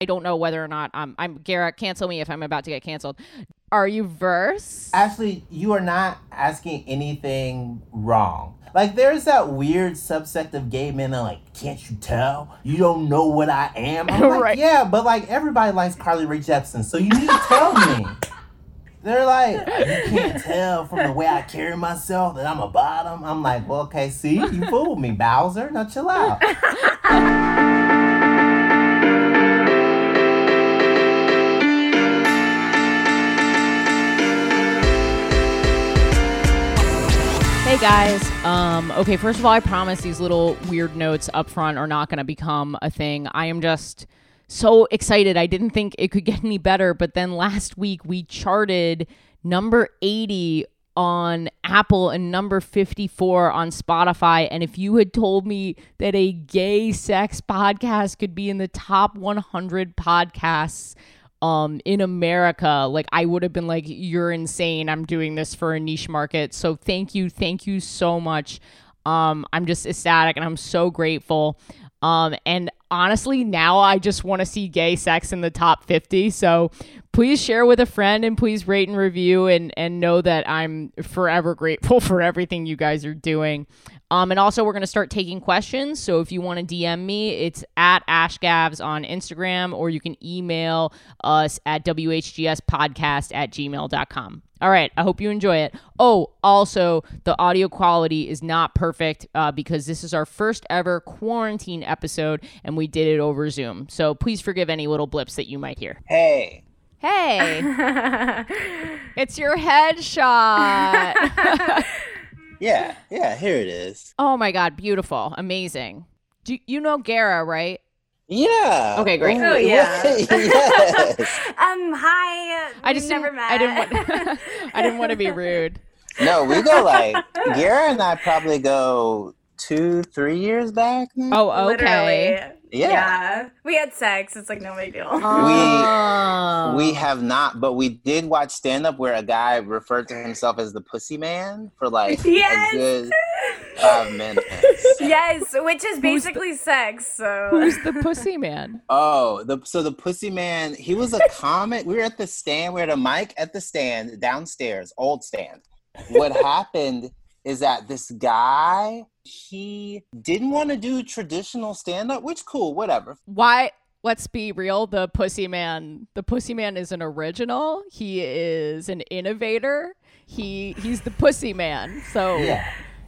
I don't know whether or not I'm I'm Garrett, cancel me if I'm about to get canceled. Are you verse? Actually, you are not asking anything wrong. Like there's that weird subsect of gay men that are like, can't you tell? You don't know what I am. I'm like, Right. yeah, but like everybody likes Carly Rae Jepsen, so you need to tell me. They're like, you can't tell from the way I carry myself that I'm a bottom. I'm like, well, okay, see, you fooled me, Bowser. Now chill out. guys. Um, okay, first of all, I promise these little weird notes up front are not going to become a thing. I am just so excited. I didn't think it could get any better, but then last week we charted number 80 on Apple and number 54 on Spotify. And if you had told me that a gay sex podcast could be in the top 100 podcasts um in America like I would have been like you're insane. I'm doing this for a niche market. So thank you thank you so much. Um I'm just ecstatic and I'm so grateful. Um and honestly now I just want to see gay sex in the top 50 so please share with a friend and please rate and review and and know that I'm forever grateful for everything you guys are doing um, and also, we're going to start taking questions. So if you want to DM me, it's at ashgavs on Instagram, or you can email us at whgspodcast at gmail.com. All right. I hope you enjoy it. Oh, also, the audio quality is not perfect uh, because this is our first ever quarantine episode and we did it over Zoom. So please forgive any little blips that you might hear. Hey. Hey, it's your headshot. Yeah, yeah, here it is. oh my God. Beautiful. Amazing. Do you know Gara, right? Yeah. Okay, great. Oh, yeah. yes. Um, hi. I just never met. I didn't want. I didn't want to be rude. No, we go like Gara and I probably go two, three years back. now. Oh, okay. Literally. Yeah. We had sex. It's like no big deal. Oh. We have not, but we did watch stand up where a guy referred to himself as the Pussy Man for like Yes. a good five minutes. yes, which is basically sex. So Who's the pussy man? Oh, the so the Pussy Man, he was a comic. We were at the stand, we had a mic at the stand downstairs, old stand. What happened is that this guy, he didn't want to do traditional stand up, which cool, whatever. Why? Let's be real. The pussy man. The pussy man is an original. He is an innovator. He he's the pussy man. So Yeah.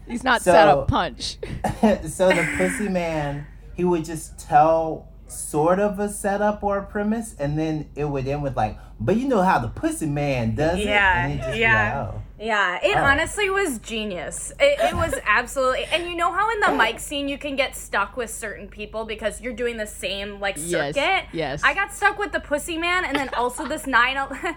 he's not So- set up punch. so the pussy man, he would just tell sort of a setup or a premise, and then it would end with like, "But you know how the pussy man does it." Yeah, and just be yeah. like, oh. Yeah, it Oh. honestly was genius. It, it was absolutely, and you know how in the mic scene you can get stuck with certain people because you're doing the same like circuit. yes. yes. I got stuck with the pussy man, and then also this nine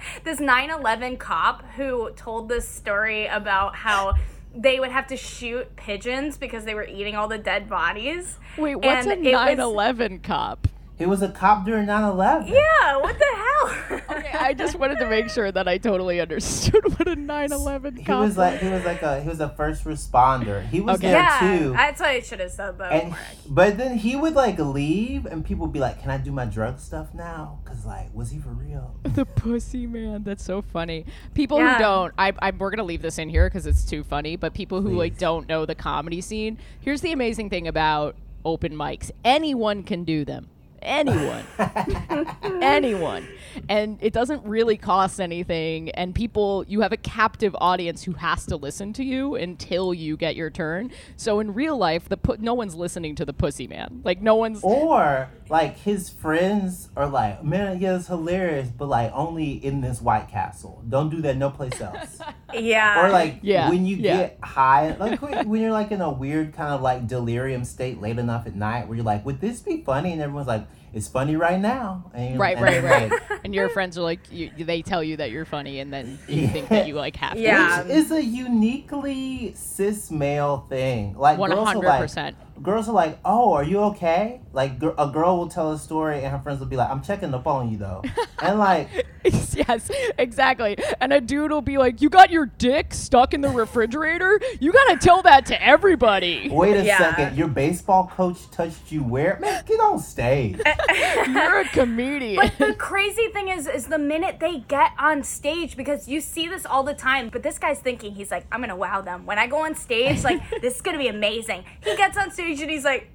this nine eleven cop who told this story about how. They would have to shoot pigeons because they were eating all the dead bodies. Wait, what's And a it was- 9/11 cop? He was a cop during 9/11. Yeah, what the hell? Okay, I just wanted to make sure that I totally understood what a 9/11 He cop was like he was like a he was a first responder. He was Okay. there yeah, too. that's what I should have said though. and but then he would like leave, and people would be like, "Can I do my drug stuff now?" Cause like, was he for real? the pussy man. That's so funny. People Yeah. who don't, I, I we're gonna leave this in here because it's too funny. But people who like don't know the comedy scene. Here's the amazing thing about open mics: anyone can do them. Anyone, anyone, and it doesn't really cost anything. And people, you have a captive audience who has to listen to you until you get your turn. So in real life, the pu- no one's listening to the pussy man. Like no one's. Or like his friends are like, "Man, yeah, it's hilarious," but like only in this White Castle. Don't do that no place else. yeah. or like Yeah, when you yeah. get high like when when you're like in a weird kind of like delirium state late enough at night where you're like would this be funny and everyone's like it's funny right now and Right, and right, right. like, and your friends are like, you, they tell you that you're funny, and then you Yeah. think that you like have to. Yeah. which is a uniquely cis male thing like One girls will hundred like percent. Girls are like, "Oh, are you okay?" Like gr- a girl will tell a story, and her friends will be like, "I'm checking up on you though," and like, yes, exactly. And a dude will be like, "You got your dick stuck in the refrigerator? You gotta tell that to everybody. wait a Yeah. second, your baseball coach touched you where? Man, get on stage. You're a comedian." But the crazy thing is, is the minute they get on stage, because you see this all the time. But this guy's thinking he's like, I'm gonna wow them when I go on stage. Like this is gonna be amazing. He gets on stage and he's like.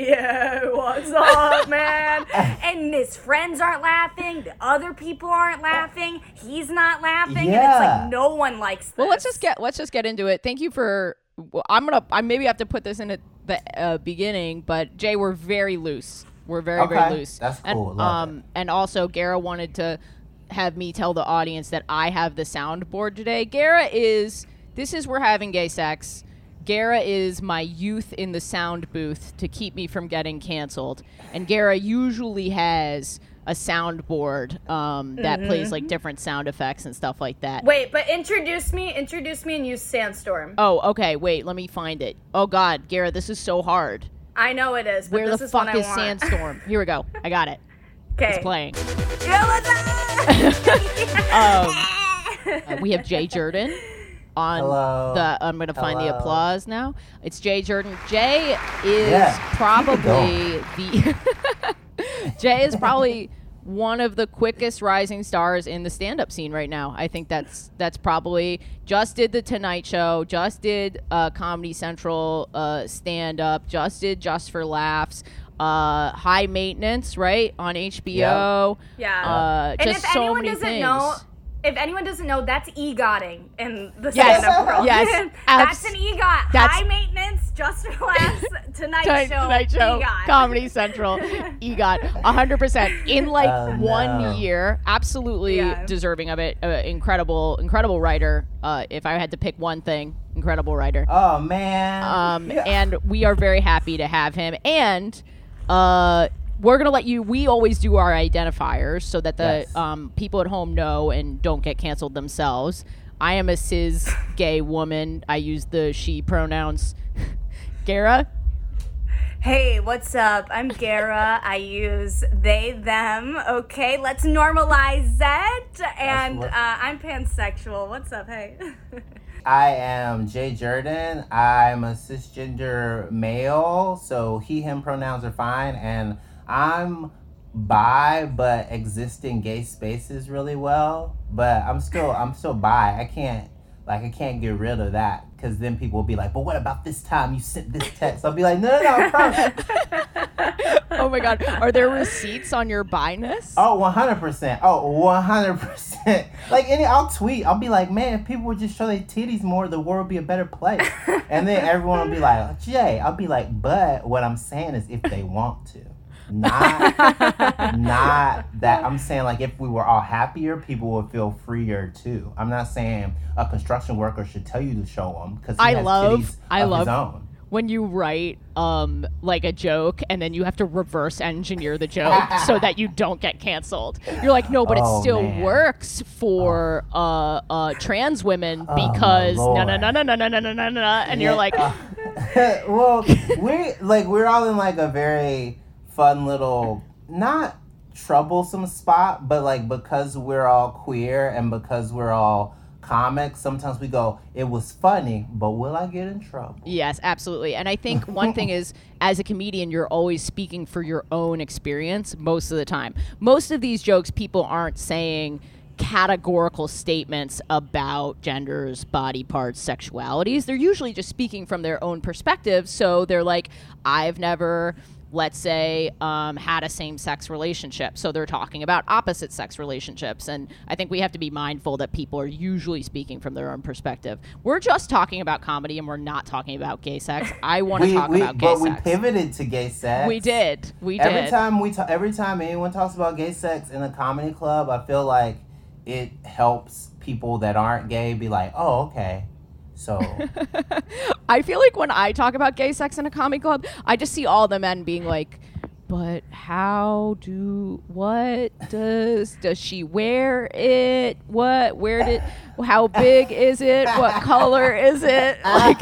Yeah, what's up, man? And his friends aren't laughing. The other people aren't laughing. He's not laughing, and it's like no one likes this. Well, let's just get let's just get into it. Thank you for. Well, I'm gonna. I maybe have to put this in at the uh, beginning, but Jay, we're very loose. We're very very loose. that's And, cool, love um, and also Gara wanted to have me tell the audience that I have the soundboard today. Gara is. This is we're having gay sex. Gara is my youth in the sound booth to keep me from getting canceled. And Gara usually has a soundboard um, that plays like different sound effects and stuff like that. Wait, but introduce me, introduce me, and use Sandstorm. Oh, okay. Wait, let me find it. Oh God, Gara, this is so hard. I know it is, but Where this the is fuck is. Sandstorm? Here we go. I got it. Okay. It's playing. um, Uh, we have Jay Jurden on Hello. the. I'm gonna find the applause now. It's Jay Jurden. Jay is Yeah, probably the. Jay is probably one of the quickest rising stars in the stand-up scene right now. I think that's that's probably just did the Tonight Show, just did uh, Comedy Central uh, stand-up, just did Just for Laughs. Uh, high maintenance, right on HBO. Yeah. Uh, and just if so anyone many doesn't things. know, if anyone doesn't know, that's EGOTing in the Yes, stand-up world. yes, that's abs- an EGOT. that's- High maintenance, just for laughs, Tonight Tonight, Show, Tonight Show, EGOT. Comedy Central, EGOT, 100% in like Oh, one no. year. Absolutely Yeah. deserving of it. Uh, incredible, incredible writer. Uh, if I had to pick one thing, incredible writer. Oh man. Um, Yeah. and we are very happy to have him. And uh, we're gonna let you. We always do our identifiers so that the Yes. um, people at home know and don't get canceled themselves. I am a cis gay woman. I use the she pronouns. Gara. Hey, what's up? I'm Gara. I use they, them. Okay, let's normalize it. And uh, I'm pansexual. What's up? Hey. I am Jay Jurden. I'm a cisgender male, so he, him pronouns are fine. And I'm bi, but exist in gay spaces really well. But I'm still, I'm still bi. I can't, like, I can't get rid of that because then people will be like, "But what about this time you sent this text?" I'll be like, "No, no, no, I. Oh my God. Are there receipts on your biness? Oh, 100%. Oh, 100%. Like, any, I'll tweet. I'll be like, man, if people would just show their titties more, the world would be a better place. and then everyone will be like, Jay. I'll be like, but what I'm saying is if they want to. Not, not that I'm saying like if we were all happier, people would feel freer too. I'm not saying a construction worker should tell you to show them because I love- I love- his own. when you write um like a joke and then you have to reverse engineer the joke so that you don't get canceled. You're like, no, but it Oh, still man. works for uh uh trans women Oh, because no no no no no no no no no no and you're like well, we like we're all in like a very fun little not troublesome spot, but like because we're all queer and because we're all comics, sometimes we go, "It was funny, but will I get in trouble?" Yes, absolutely. And I think one thing is, as a comedian, you're always speaking for your own experience most of the time. Most of these jokes, people aren't saying categorical statements about genders, body parts, sexualities. They're usually just speaking from their own perspective. So they're like, I've never. Let's say um, had a same-sex relationship, so they're talking about opposite-sex relationships, and I think we have to be mindful that people are usually speaking from their own perspective. We're just talking about comedy, and we're not talking about gay sex. I want to talk we about gay sex. but we pivoted to gay sex. We did. We Every time we ta- every time anyone talks about gay sex in a comedy club, I feel like it helps people that aren't gay be like, "Oh, okay." So I feel like when I talk about gay sex in a comedy club, I just see all the men being like, "But how do? What does does she wear it? What? Where did? How big is it? What color is it?" Like,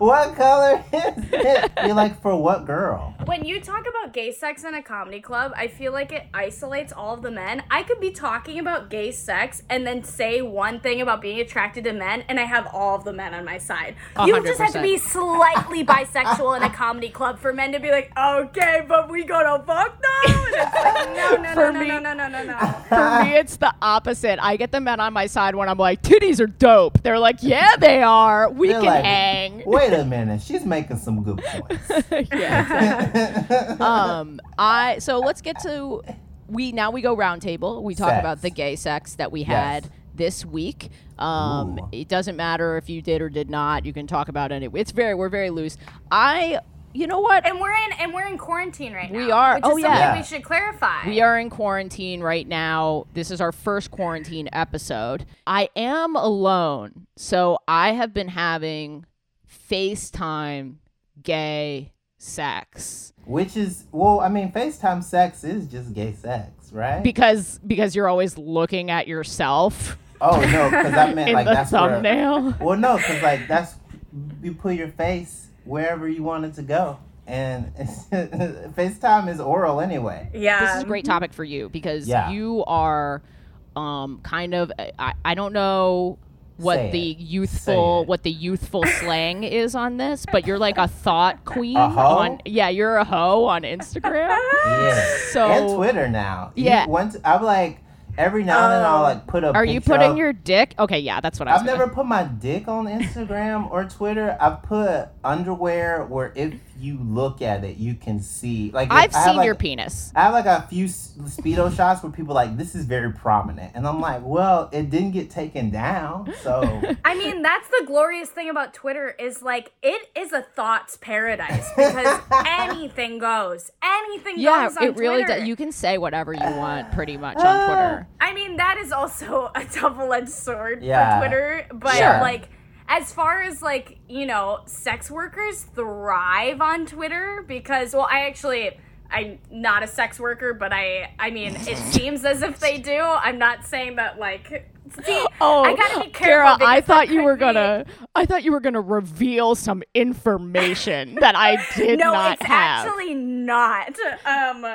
what color is it? You're like, for what girl? When you talk about gay sex in a comedy club, I feel like it isolates all of the men. I could be talking about gay sex and then say one thing about being attracted to men, and I have all of the men on my side. A You just have to be slightly bisexual in a comedy club for men to be like, okay, but we gonna fuck them. And it's like, no, no, For no, me- no, no, no, no, no, no. For me, it's the opposite. I get the men on my side when I'm like, titties are dope. They're like, yeah, they are. We They're can like, hang. Wait a minute, she's making some good points. yeah. um, I so let's get to we now we go roundtable. We talk Sex. about the gay sex that we Yes. had this week. Um, it doesn't matter if you did or did not. You can talk about it. It's very we're very loose. I you know what? And we're in and we're in quarantine right now. We are. Which Oh, is yeah. something Yeah. we should clarify. We are in quarantine right now. This is our first quarantine episode. I am alone. So I have been having FaceTime gay sex. Which is, well, I mean, FaceTime sex is just gay sex, right? Because because you're always looking at yourself oh, no, because I meant in like the that's where- thumbnail. Well, no, because like that's you put your face wherever you want it to go, and FaceTime is oral anyway. yeah. this is a great topic for you because Yeah. you are um kind of I, I don't know what Say the it. youthful what the youthful slang is on this, but you're like a thought queen A hoe? on yeah, you're a hoe on Instagram. Yeah. So and Twitter now. You- Yeah. Once I'm like every now and then I'll like um, put a. are you picture putting of- your dick? Okay, yeah, that's what I was I've gonna- never put my dick on Instagram or Twitter. I've put underwear where if you look at it, you can see. Like I've seen like, your penis. I have like a few speedo shots where people are like this is very prominent, and I'm like, well, it didn't get taken down, so I mean, that's the glorious thing about Twitter is like it is a thoughts paradise because anything goes. Anything Yeah, goes on it really Twitter. does. You can say whatever you want pretty much on Twitter. I mean, that is also a double-edged sword Yeah. for Twitter, but Sure. like as far as like, you know, sex workers thrive on Twitter because well, I actually I'm not a sex worker, but I I mean, it seems as if they do. I'm not saying that like See, Oh, I gotta be careful. Gara, I thought you were be- gonna. I thought you were gonna reveal some information that I did not have. no, not it's have. actually not. Um,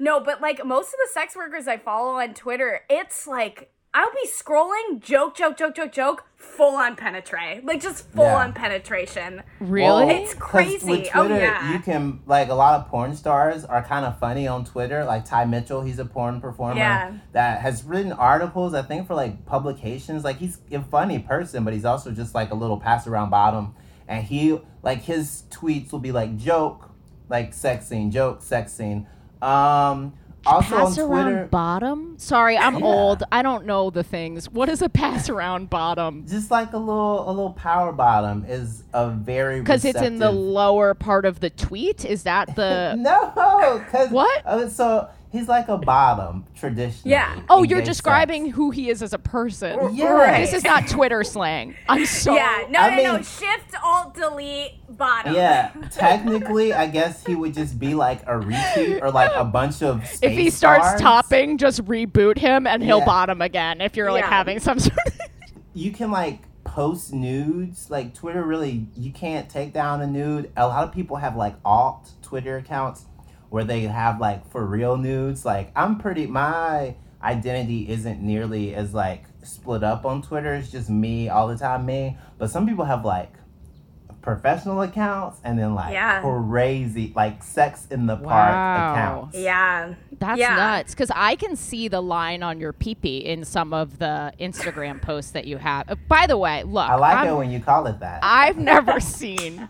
no, but like most of the sex workers I follow on Twitter, it's like I'll be scrolling, joke, joke, joke, joke, joke, full on penetrate, like just full Yeah. on penetration. really? Well, It's 'cause crazy. With Oh, yeah. you can like a lot of porn stars are kind of funny on Twitter. Like Ty Mitchell, he's a porn performer Yeah. that has written articles. I think for like publications. Like he's a funny person, but he's also just like a little pass around bottom. And he like his tweets will be like joke, like sex scene, joke, sex scene. Um, also pass on around Twitter, bottom. Sorry, I'm Yeah. old. I don't know the things. What is a pass around bottom? just like a little a little power bottom is a very Because it's in the lower part of the tweet. Is that the? No, because What? Uh, so he's like a bottom traditionally. Yeah. oh, you're describing sex. who he is as a person. Yeah. Right. This is not Twitter slang. I'm sorry. yeah, no, I no, no. Shift, Alt, Delete, bottom. Yeah, technically, I guess he would just be like a retweet or like a bunch of. Space If he starts stars. topping, just reboot him and he'll Yeah. bottom again. If you're like Yeah. having some sort of. you can like post nudes. Like Twitter, really, you can't take down a nude. A lot of people have like alt Twitter accounts where they have like for real nudes. Like I'm pretty. My identity isn't nearly as like split up on Twitter. It's just me all the time, me. But some people have like professional accounts and then like Yeah. crazy like sex in the park Wow. accounts. Yeah. That's Yeah. nuts. Because I can see the line on your peepee in some of the Instagram posts that you have. Uh, by the way, look, I like I'm- it when you call it that. I've never seen,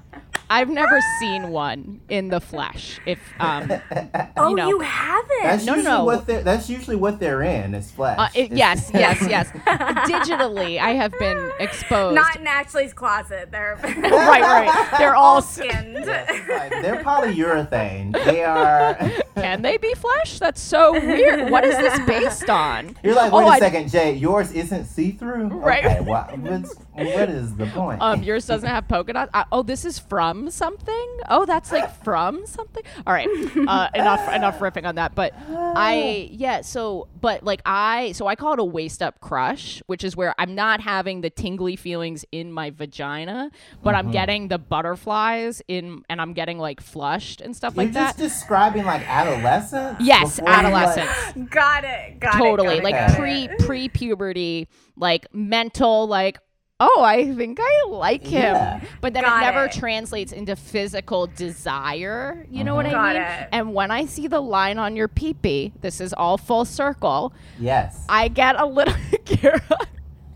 I've never seen one in the flesh. If um, Oh, you you, haven't. That's No, no, no. what they're. That's usually what they're in. Is flesh. uh, it, It's- yes, yes, yes. Digitally, I have been exposed. Not in Ashley's closet. They're right, right. They're all. all skinned. It's like, they're polyurethane. They are. can they be flesh? That's so weird. What is this based on? You're like, oh, wait Oh, a I- second, Jay. Yours isn't see through. Right. Okay, what's, what is the point? Um, yours doesn't have polka dots. Uh, oh, this is from something. Oh, that's like from something. All right, uh, enough enough riffing on that. But I yeah. So but like I so I call it a waist up crush, which is where I'm not having the tingly feelings in my vagina, but Mm-hmm. I'm getting the butterflies in, and I'm getting like flushed and stuff You're like that. just describing like adolescence. Yes, before you, like- adolescence. Got it. Got totally it. got like got pre pre puberty like mental like oh i think i like him Yeah. but then Got it never it. translates into physical desire you know what i Got mean it. and when i see the line on your peepee this is all full circle yes. i get a little Gara,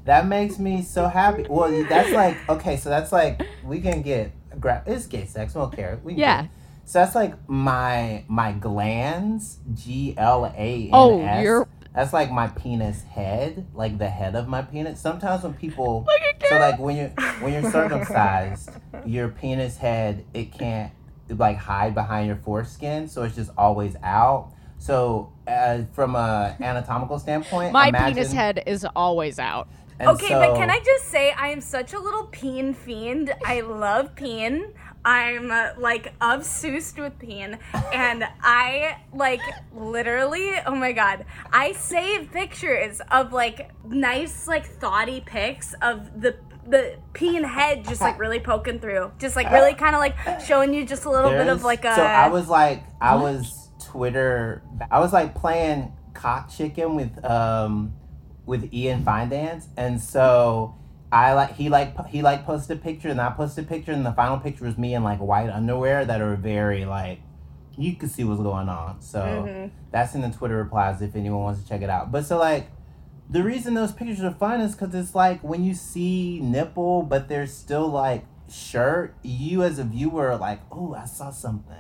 That makes me so happy. Well, that's like okay, so that's like we can get gra- it's gay sex. We don't care. We can Yeah. get- so that's like my my glands. G L A N S. Oh, you're- That's like my penis head, like the head of my penis. Sometimes when people, Look so like when you're when you're circumcised, your penis head it can't like hide behind your foreskin, so it's just always out. So, uh, from a anatomical standpoint, my imagine, penis head is always out and Okay, but can I just say I am such a little peen fiend. I love peen. I'm uh, like obsessed with peen, and I like literally. Oh my god! I save pictures of like nice, like thoughty pics of the the peen head just like really poking through, just like really kind of like showing you just a little bit of like a. So I was like, I was Twitter. I was like playing cock chicken with um with Ian Findance, and so I like he like he like posted a picture, and I posted a picture, and the final picture was me in like white underwear that are very like you could see what's going on. So Mm-hmm. that's in the Twitter replies if anyone wants to check it out. But so like. The reason those pictures are fun is because it's like when you see nipple, but there's still like shirt. You as a viewer are like, "Oh, I saw something,"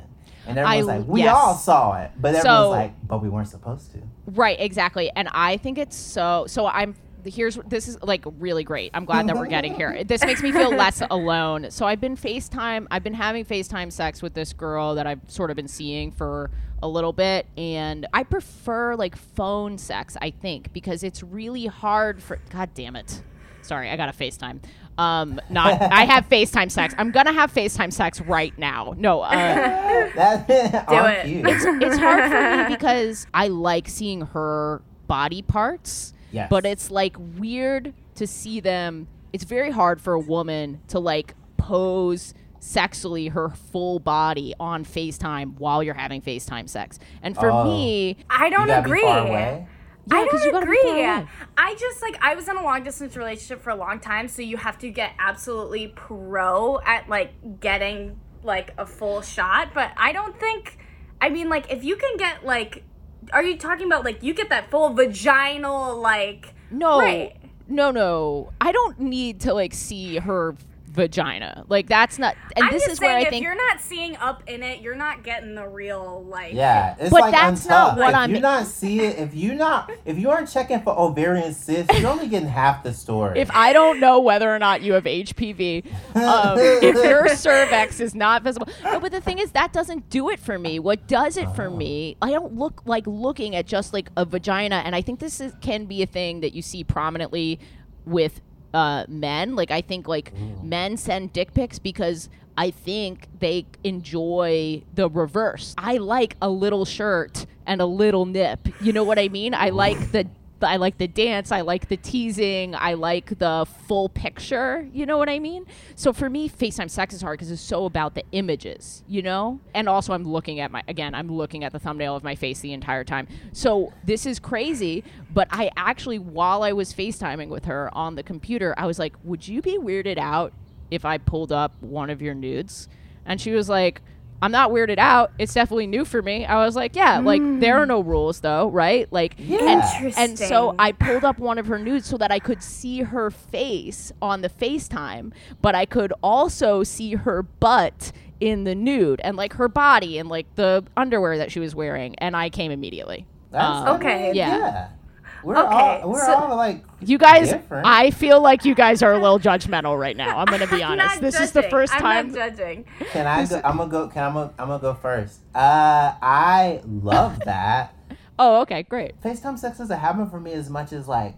and everyone's I- like, "We yes. all saw it," but everyone's So- like, "But we weren't supposed to." Right, exactly. And I think it's so so I'm here's this is like really great. I'm glad that we're getting here. This makes me feel less alone. So I've been FaceTime I've been having FaceTime sex with this girl that I've sort of been seeing for a little bit and I prefer like phone sex, I think, because it's really hard for god damn it. Sorry, I got a FaceTime. Um not I have FaceTime sex. I'm gonna have FaceTime sex right now. No, uh That on it. cue. it's hard for me because I like seeing her body parts, Yes. but it's like weird to see them. It's very hard for a woman to like pose sexually her full body on FaceTime while you're having FaceTime sex. And for Oh. me, I don't gotta agree. Be far away. Yeah, I 'cause you don't gotta agree. I just like I was in a long distance relationship for a long time, so you have to get absolutely pro at like getting like a full shot. But I don't think. I mean, like if you can get like, are you talking about like you get that full vaginal like? no, Right. no, no, I don't need to like see her vagina. Like that's not. And I'm this just is saying, where I if think if you're not seeing up in it, you're not getting the real like. Yeah, it's But like that's not what if I'm- you not see it, if you not, if you aren't checking for ovarian cysts, you're only getting half the story. if I don't know whether or not you have HPV, um, if your cervix is not visible. No, but the thing is, that doesn't do it for me. What does it for me? I don't look like looking at just like a vagina, and I think this is, can be a thing that you see prominently with uh, men. Like I think like men send dick pics because. I think they enjoy the reverse. I like a little shirt and a little nip. You know what I mean? I like the I like the dance, I like the teasing, I like the full picture, you know what I mean? So for me, FaceTime sex is hard because it's so about the images, you know? And also I'm looking at my again, I'm looking at the thumbnail of my face the entire time. So this is crazy, but I actually while I was FaceTiming with her on the computer, I was like, "Would you be weirded out if I pulled up one of your nudes?" And she was like, I'm not weirded out. It's definitely new for me. I was like, yeah, like there are no rules though, right? Like, Yeah. and, and so I pulled up one of her nudes so that I could see her face on the FaceTime, but I could also see her butt in the nude and like her body and like the underwear that she was wearing. And I came immediately. That's Um, Okay. Yeah. yeah. We're Okay, all we're so- all like You guys, Different. I feel like you guys are a little judgmental right now. I'm gonna be honest. not This is the judging. first I'm time. not judging. Can I go? I'm gonna go. Can I'm gonna, I'm gonna go first. Uh, I love that. Oh, okay, great. FaceTime sex doesn't happen for me as much as like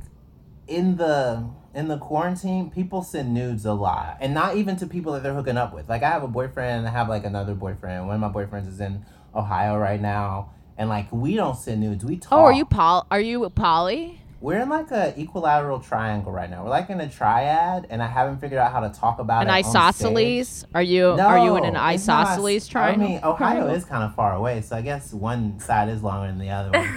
in the in the quarantine, people send nudes a lot, and not even to people that they're hooking up with. Like I have a boyfriend, I have like another boyfriend. One of my boyfriends is in Ohio right now, and like we don't send nudes. We talk. Oh, are you Paul? Are you Polly? We're in like a equilateral triangle right now. We're like in a triad, and I haven't figured out how to talk about An it. on isosceles? stage. Are you are you in an No, it's not. isosceles triangle? I mean, Ohio is kind of far away, so I guess one side is longer than the other one.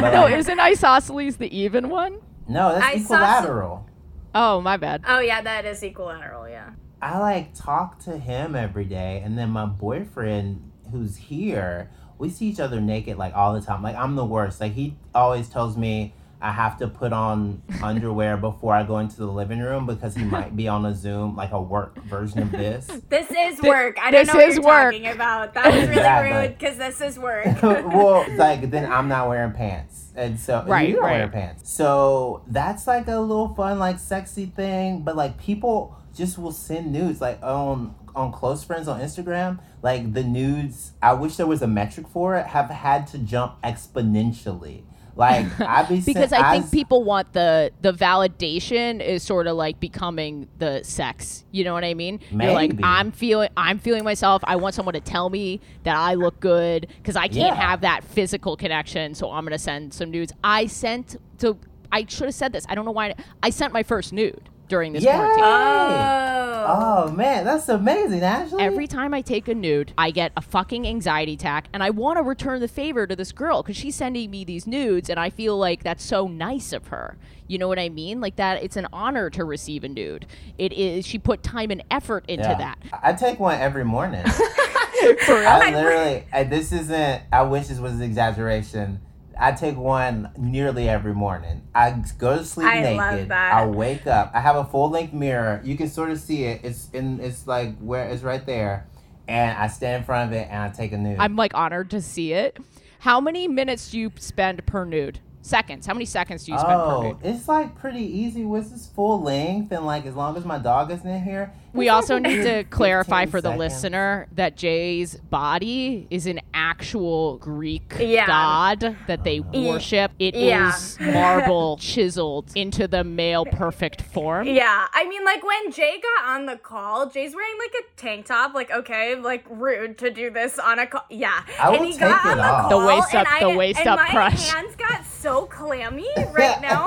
But, No, like, isn't isosceles the even one? no, that's Isos- equilateral. Oh, my bad. Oh yeah, that is equilateral. Yeah. I like talk to him every day, and then my boyfriend who's here, we see each other naked like all the time. Like I'm the worst. Like he always tells me I have to put on underwear before I go into the living room because he might be on a Zoom, like a work version of this. This is work. I don't this know what you're work. talking about. That was really Exactly. rude because this is work. well, like then I'm not wearing pants, and so Right, you're not right. wearing pants. So that's like a little fun, like sexy thing. But like people just will send nudes, like on on close friends on Instagram. Like the nudes, I wish there was a metric for it. Have had to jump exponentially. Like I be because I think people want the the validation is sort of like becoming the sex. You know what I mean? You're like I'm feeling I'm feeling myself. I want someone to tell me that I look good because I can't Yeah. have that physical connection. So I'm gonna send some nudes. I sent to I should have said this. I don't know why I sent my first nude during this Yay! quarantine. Oh. Oh man, that's amazing, Ashley. Every time I take a nude, I get a fucking anxiety attack, and I want to return the favor to this girl because she's sending me these nudes, and I feel like that's so nice of her. You know what I mean? Like that, it's an honor to receive a nude. It is. She put time and effort into Yeah. that. I take one every morning. For real? I literally, I, this isn't, I wish this was an exaggeration. I take one nearly every morning. I go to sleep I naked. love that. I wake up. I have a full length mirror. You can sort of see it. It's in, it's like where it's right there. And I stand in front of it and I take a nude. I'm like honored to see it. How many minutes do you spend per nude? Seconds. How many seconds do you spend per oh, nude? it's like pretty easy with this full length and like as long as my dog isn't in here. We also need to clarify for the seconds. listener that Jay's body is an actual Greek Yeah. god that they oh, Yeah. worship. It is Yeah. marble chiseled into the male perfect form. Yeah, I mean, like when Jay got on the call, Jay's wearing like a tank top. Like, okay, like rude to do this on a call. Yeah, I and will he take got it on the off. call, The waist and up- I, the waist and up my crush. hands got so clammy right now.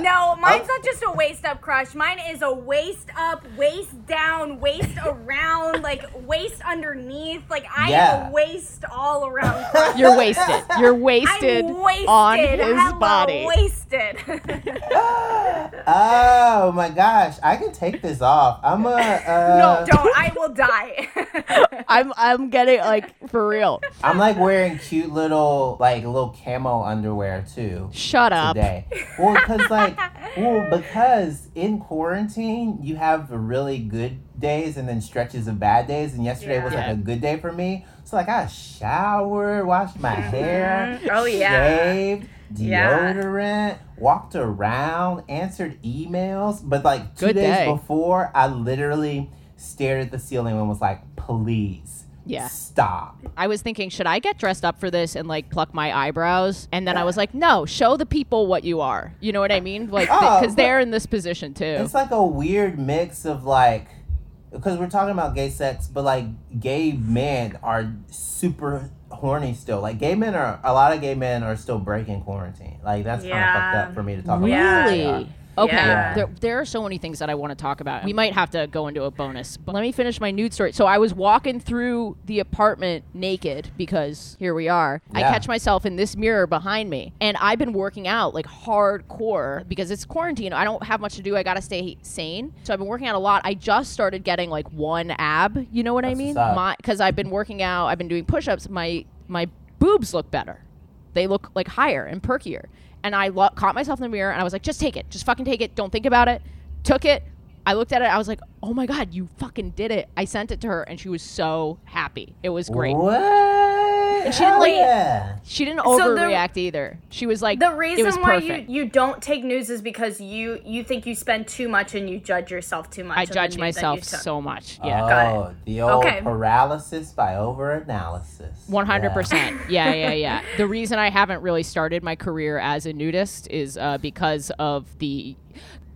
no, mine's oh. not just a waist up crush. Mine is a waist up, waist down, waist around, like waist underneath. Like I Yeah. am a waist all around. Crush. You're wasted. You're wasted, I'm wasted on his Hello, body. Wasted. oh my gosh, I can take this off. I'm a. Uh, no, don't. I will die. I'm I'm getting like for real. I'm like wearing cute little like little camo underwear too Shut up. today. Well, because like, well, because in quarantine you have really good days and then stretches of bad days, and yesterday was like a good day for me. So like I showered, washed my mm-hmm. hair, Oh, yeah. shaved, Yeah. deodorant, walked around, answered emails. But like two Good days day. before, I literally stared at the ceiling and was like, "Please, Yeah. stop." I was thinking, should I get dressed up for this and like pluck my eyebrows? And then I was like, no, show the people what you are. You know what I mean? Like, Oh, because they're in this position too. It's like a weird mix of like, because we're talking about gay sex, but like gay men are super horny still. Like gay men are, a lot of gay men are still breaking quarantine. Like that's kind of fucked up for me to talk Really? about. Yeah. Yeah. Okay, Yeah. there, there are so many things that I want to talk about. We might have to go into a bonus, but let me finish my nude story. So I was walking through the apartment naked because here we are. I catch myself in this mirror behind me, and I've been working out like hardcore because it's quarantine. I don't have much to do. I got to stay sane, so I've been working out a lot. I just started getting like one ab. You know what I mean? what's up. My because I've been working out. I've been doing push-ups. My my boobs look better they look like higher and perkier. And I lo- caught myself in the mirror and I was like, just take it. Just fucking take it. Don't think about it. Took it. I looked at it. I was like, oh my God, you fucking did it. I sent it to her and she was so happy. It was great. What? Right? she didn't Hell like- yeah. She didn't So the- overreact either. She was like, The it was reason why you, perfect. you don't take news is because you you think you spend too much and you judge yourself too much. I in the judge news that myself took. so much. Yeah. Got Oh, the old Okay. paralysis by overanalysis. One hundred percent. Yeah, yeah, yeah. The reason I haven't really started my career as a nudist is uh, because of the,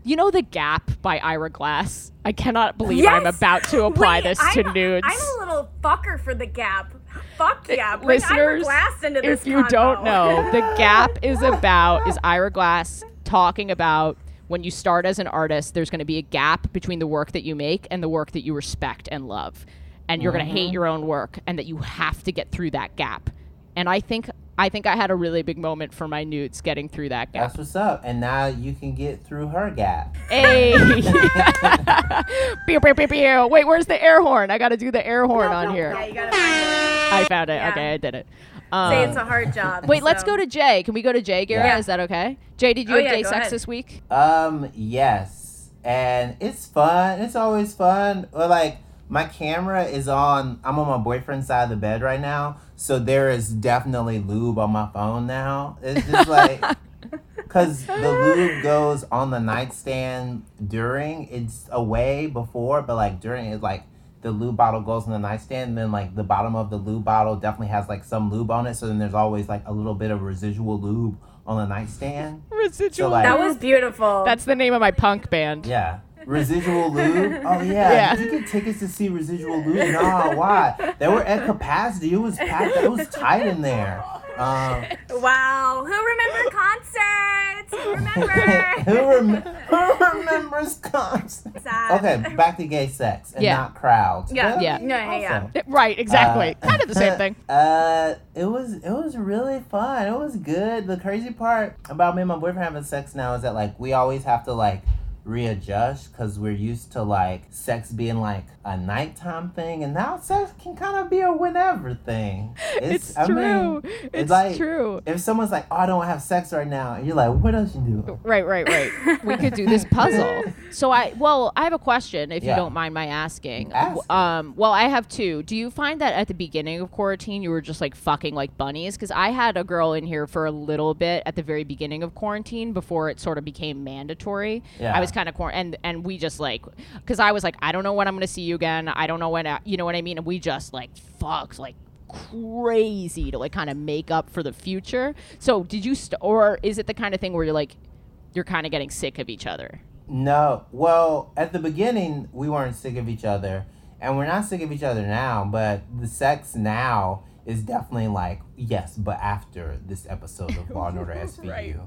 you know, the Gap by Ira Glass. I cannot believe I'm about to apply Wait, this to I'm, nudes. I'm a little fucker for the Gap. Fuck yeah, bring Ira Listeners, Glass into this. if you don't know, the Gap is about is Ira Glass talking about when you start as an artist, there's going to be a gap between the work that you make and the work that you respect and love, and you're going to hate mm-hmm. your own work, and that you have to get through that gap. And I think I think I had a really big moment for my nudes getting through that gap. That's what's up. And now you can get through her gap. Hey! pew, pew, pew, pew. Wait, where's the air horn? I got to do the air horn on Yeah, here. you gotta find it. I found it. Yeah. Okay, I did it. Say Um, it's a hard job. wait, let's go to Jay. Can we go to Jay, Gara? Yeah. Is that okay? Jay, did you Oh, have yeah, gay sex ahead. this week? Um, yes. And it's fun. It's always fun. Or like my camera is on I'm on my boyfriend's side of the bed right now. So there is definitely lube on my phone now. It's just like cause the lube goes on the nightstand during. It's away before, but like during it's like the lube bottle goes on the nightstand, and then like the bottom of the lube bottle definitely has like some lube on it. So then there's always like a little bit of residual lube on the nightstand. Residual. like- That was beautiful. That's the name of my punk band. Yeah. Residual lube? Oh yeah. Yeah. Did you get tickets to see Residual lube? No, why? They were at capacity. It was packed. It was tight in there. Um, wow. Who remember concerts? Who remember? who, rem- who remembers concerts? Sad. Okay, back to gay sex and Yeah. not crowds. Yeah, But, yeah. No, yeah, yeah. also. Right, exactly. Uh, kind of the same thing. Uh, it was it was really fun. It was good. The crazy part about me and my boyfriend having sex now is that like we always have to like readjust because we're used to like sex being like a nighttime thing, and now sex can kind of be a whenever thing. It's, I true. mean, it's like- true. if someone's like, "Oh, I don't have sex right now," and you're like, "What else you do?" Right, right, right. we could do this puzzle. So I, well, I have a question, if you don't mind my asking. Ask. Um, well, I have two. Do you find that at the beginning of quarantine you were just like fucking like bunnies? Because I had a girl in here for a little bit at the very beginning of quarantine before it sort of became mandatory. Yeah. I was kind of quar- and and we just like because I was like I don't know when I'm gonna see you again. I don't know when I, you know what I mean. And we just like fucked like crazy to like kind of make up for the future. So did you st- or is it the kind of thing where you're like you're kind of getting sick of each other? No. Well, at the beginning, we weren't sick of each other, and we're not sick of each other now. But the sex now is definitely like yes, but after this episode of Law and Order SVU,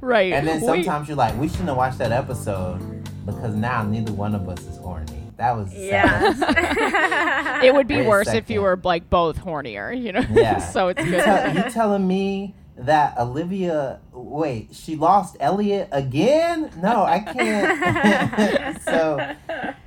Right. and then sometimes you're like, we shouldn't have watched that episode because now neither one of us is horny. That was. Yeah. it would be Wait worse if you were like both hornier, you know? Yeah. so it's You, good. tell, you telling me that Olivia? Wait, she lost Elliot again? No, I can't. so,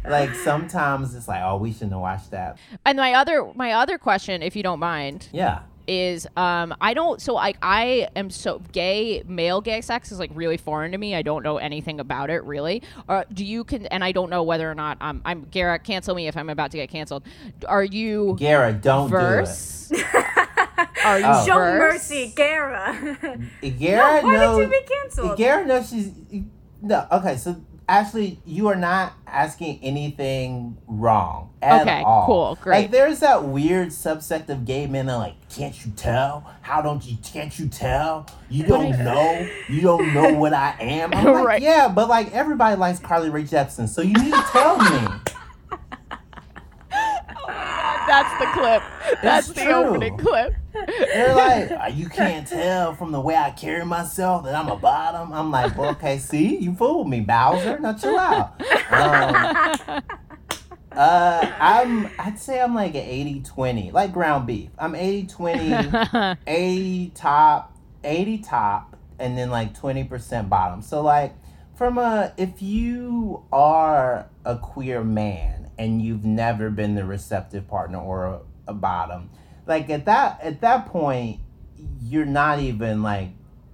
like sometimes it's like, oh, we shouldn't have watched that. and my other my other question, if you don't mind, Yeah. is um I don't so like I am so gay male gay sex is like really foreign to me. I don't know anything about it really. Uh, do you can and I don't know whether or not um, I'm Garrett. Cancel me if I'm about to get canceled. Are you Garrett, don't verse? Are you Oh. Show verse? mercy, Gara. do it. Garrett Why knows. did you be canceled? Garrett knows she's. No, okay, so Ashley, you are not asking anything wrong at all. Okay, all. cool, great. Like there's that weird subsect of gay men that like, can't you tell? How don't you? Can't you tell? You don't know. You don't know what I am. I'm like, Right. yeah, but like everybody likes Carly Rae Jepsen, so you need to tell me. That's the clip. That's the true. opening clip. They're like, "Uh, you can't tell from the way I carry myself that I'm a bottom. I'm like, well, okay, see, you fooled me, Bowser. Now chill out. Um, uh, I'm, I'd say I'm like an 80-20, like ground beef. I'm 80-20, 80 top, 80 top, and then like 20% bottom. So like, from a, if you are a queer man and you've never been the receptive partner or a, a bottom, like at that at that point you're not even like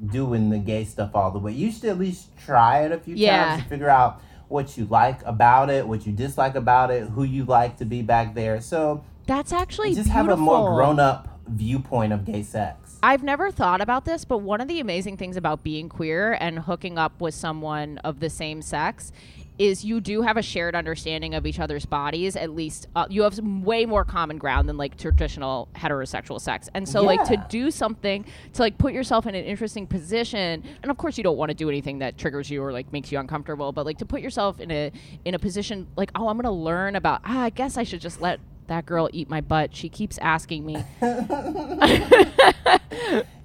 doing the gay stuff all the way you should at least try it a few Yeah. times to figure out what you like about it what you dislike about it who you like to be back there so That's actually just have a more grown up viewpoint of gay sex. I've never thought about this, but one of the amazing things about being queer and hooking up with someone of the same sex is you do have a shared understanding of each other's bodies. At least uh, you have some way more common ground than like traditional heterosexual sex. And so, like, to do something to like put yourself in an interesting position, and of course, you don't want to do anything that triggers you or like makes you uncomfortable, but like to put yourself in a in a position like, oh, I'm gonna learn about. Ah, I guess I should just let that girl eat my butt. She keeps asking me.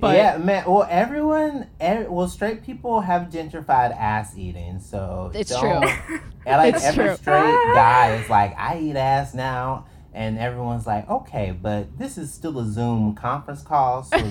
But- yeah, man. Well, everyone, ev- well, straight people have gentrified ass eating, so It's don't- true. And like It's every true. straight guy is like, I eat ass now, and everyone's like, okay, but this is still a Zoom conference call, so um, you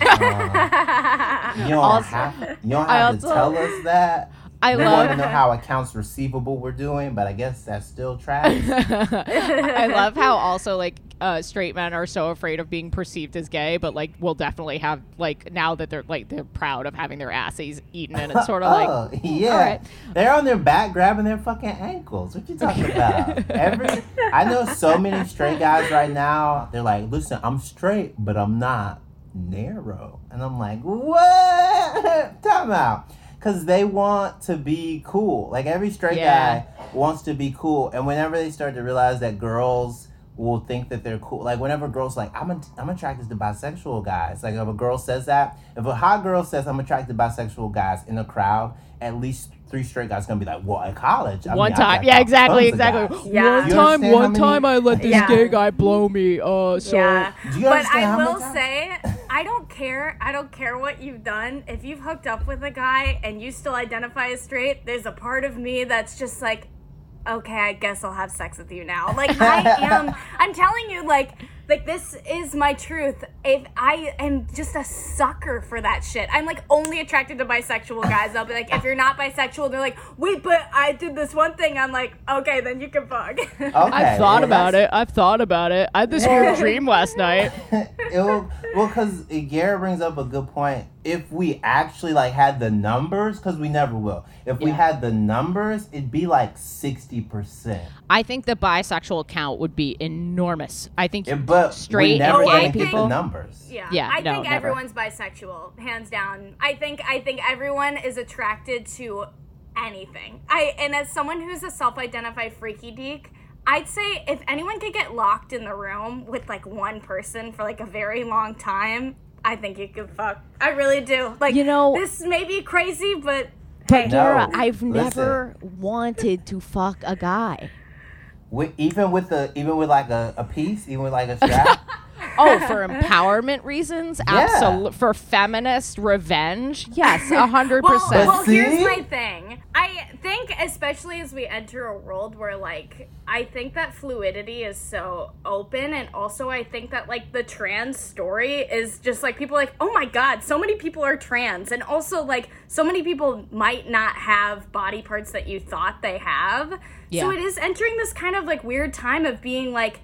don't Also- have you don't I have to tell us that. I we want to love know how accounts receivable we're doing, but I guess that's still trash. I love how also like uh, straight men are so afraid of being perceived as gay, but like will definitely have like now that they're like they're proud of having their asses eaten, and it's sort of like oh, yeah. right. They're on their back grabbing their fucking ankles. What you talking about? Every I know so many straight guys right now. They're like, listen, I'm straight, but I'm not narrow. And I'm like, what? Time out. Cause they want to be cool. Like every straight Yeah. guy wants to be cool. And whenever they start to realize that girls will think that they're cool. Like whenever girls like I'm a, I'm attracted to bisexual guys. Like if a girl says that, if a hot girl says I'm attracted to bisexual guys in a crowd, at least three straight guys gonna be like, well, at college, I one mean, time, checked yeah, exactly, exactly. Yeah. One You time, one many- time, I let this Yeah. gay guy blow me. Uh, so yeah. Do you But I will times- say, I don't care. I don't care what you've done. If you've hooked up with a guy and you still identify as straight, there's a part of me that's just like, okay, I guess I'll have sex with you now. Like I am. I'm telling you, like. Like this is my truth. If I am just a sucker for that shit, I'm like only attracted to bisexual guys. I'll be like, if you're not bisexual, they're like, wait, but I did this one thing. I'm like, okay, then you can fuck. Okay, I've thought about it. I've thought about it. I had this weird dream last night. it will, well, because Gara brings up a good point. If we actually like had the numbers, because we never will. If we had the numbers, it'd be like sixty percent. I think the bisexual count would be enormous. I think But straight we never and gay people- the numbers. Yeah. Yeah, I no, think never. everyone's bisexual, hands down. I think I think everyone is attracted to anything. I and as someone who's a self-identified freaky deek, I'd say if anyone could get locked in the room with like one person for like a very long time, I think you could fuck. I really do. Like You know- this may be crazy, but But No, I've listen. never wanted to fuck a guy. With, even with the even with like a, a piece, even with like a strap. Oh, for empowerment reasons, Yeah. absolutely. For feminist revenge, yes, a hundred Well, percent. well here's my thing. I think, especially as we enter a world where, like, I think that fluidity is so open, and also I think that, like, the trans story is just like people are like, oh my god, so many people are trans, and also like so many people might not have body parts that you thought they have. Yeah. So it is entering this kind of like weird time of being like,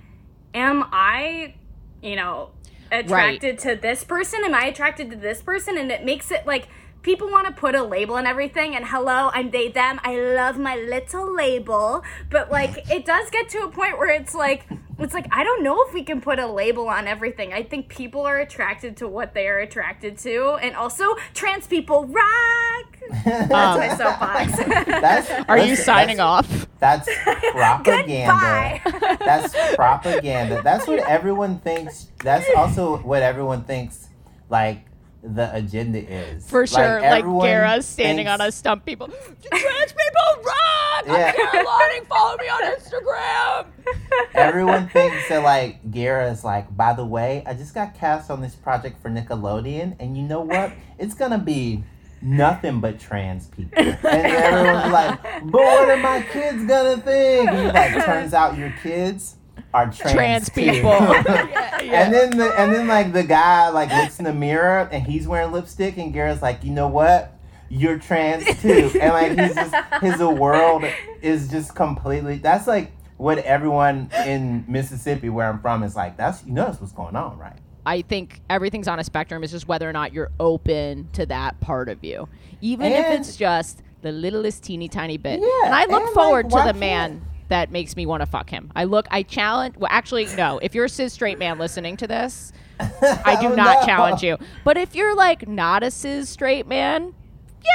am I, you know, attracted to this person? Am I attracted to this person? And it makes it like people want to put a label and everything. And hello, I'm they, them. I love my little label. But like, it does get to a point where it's like, it's like, I don't know if we can put a label on everything. I think people are attracted to what they are attracted to. And also, trans people rock. That's my soapbox. That's, Are you signing that's- off? That's propaganda. Goodbye. That's propaganda. That's what everyone thinks. That's also what everyone thinks. Like the agenda is For sure, like, Gara's standing thinks- on a stump. People, trans people rock. Yeah. I'm Gara. Follow me on Instagram. Everyone thinks that like Gara is like. By the way, I just got cast on this project for Nickelodeon, and you know what? It's gonna be nothing but trans people. And everyone's like, "But what are my kids gonna think?" And like, turns out your kids are trans, Trans people. Yeah, yeah. And then the and then like the guy like looks in the mirror and he's wearing lipstick and Gara's like, you know what? You're trans too. And like he's just his world is just completely that's like what everyone in Mississippi where I'm from is like, that's you notice what's going on, right? I think everything's on a spectrum. It's just whether or not you're open to that part of you, even if it's just the littlest teeny tiny bit. Yeah, and I look and, like, forward why to the can't- man that makes me want to fuck him. I look, I challenge. Well, actually, no. If you're a cis straight man listening to this, I do Oh, not no. challenge you. But if you're like not a cis straight man,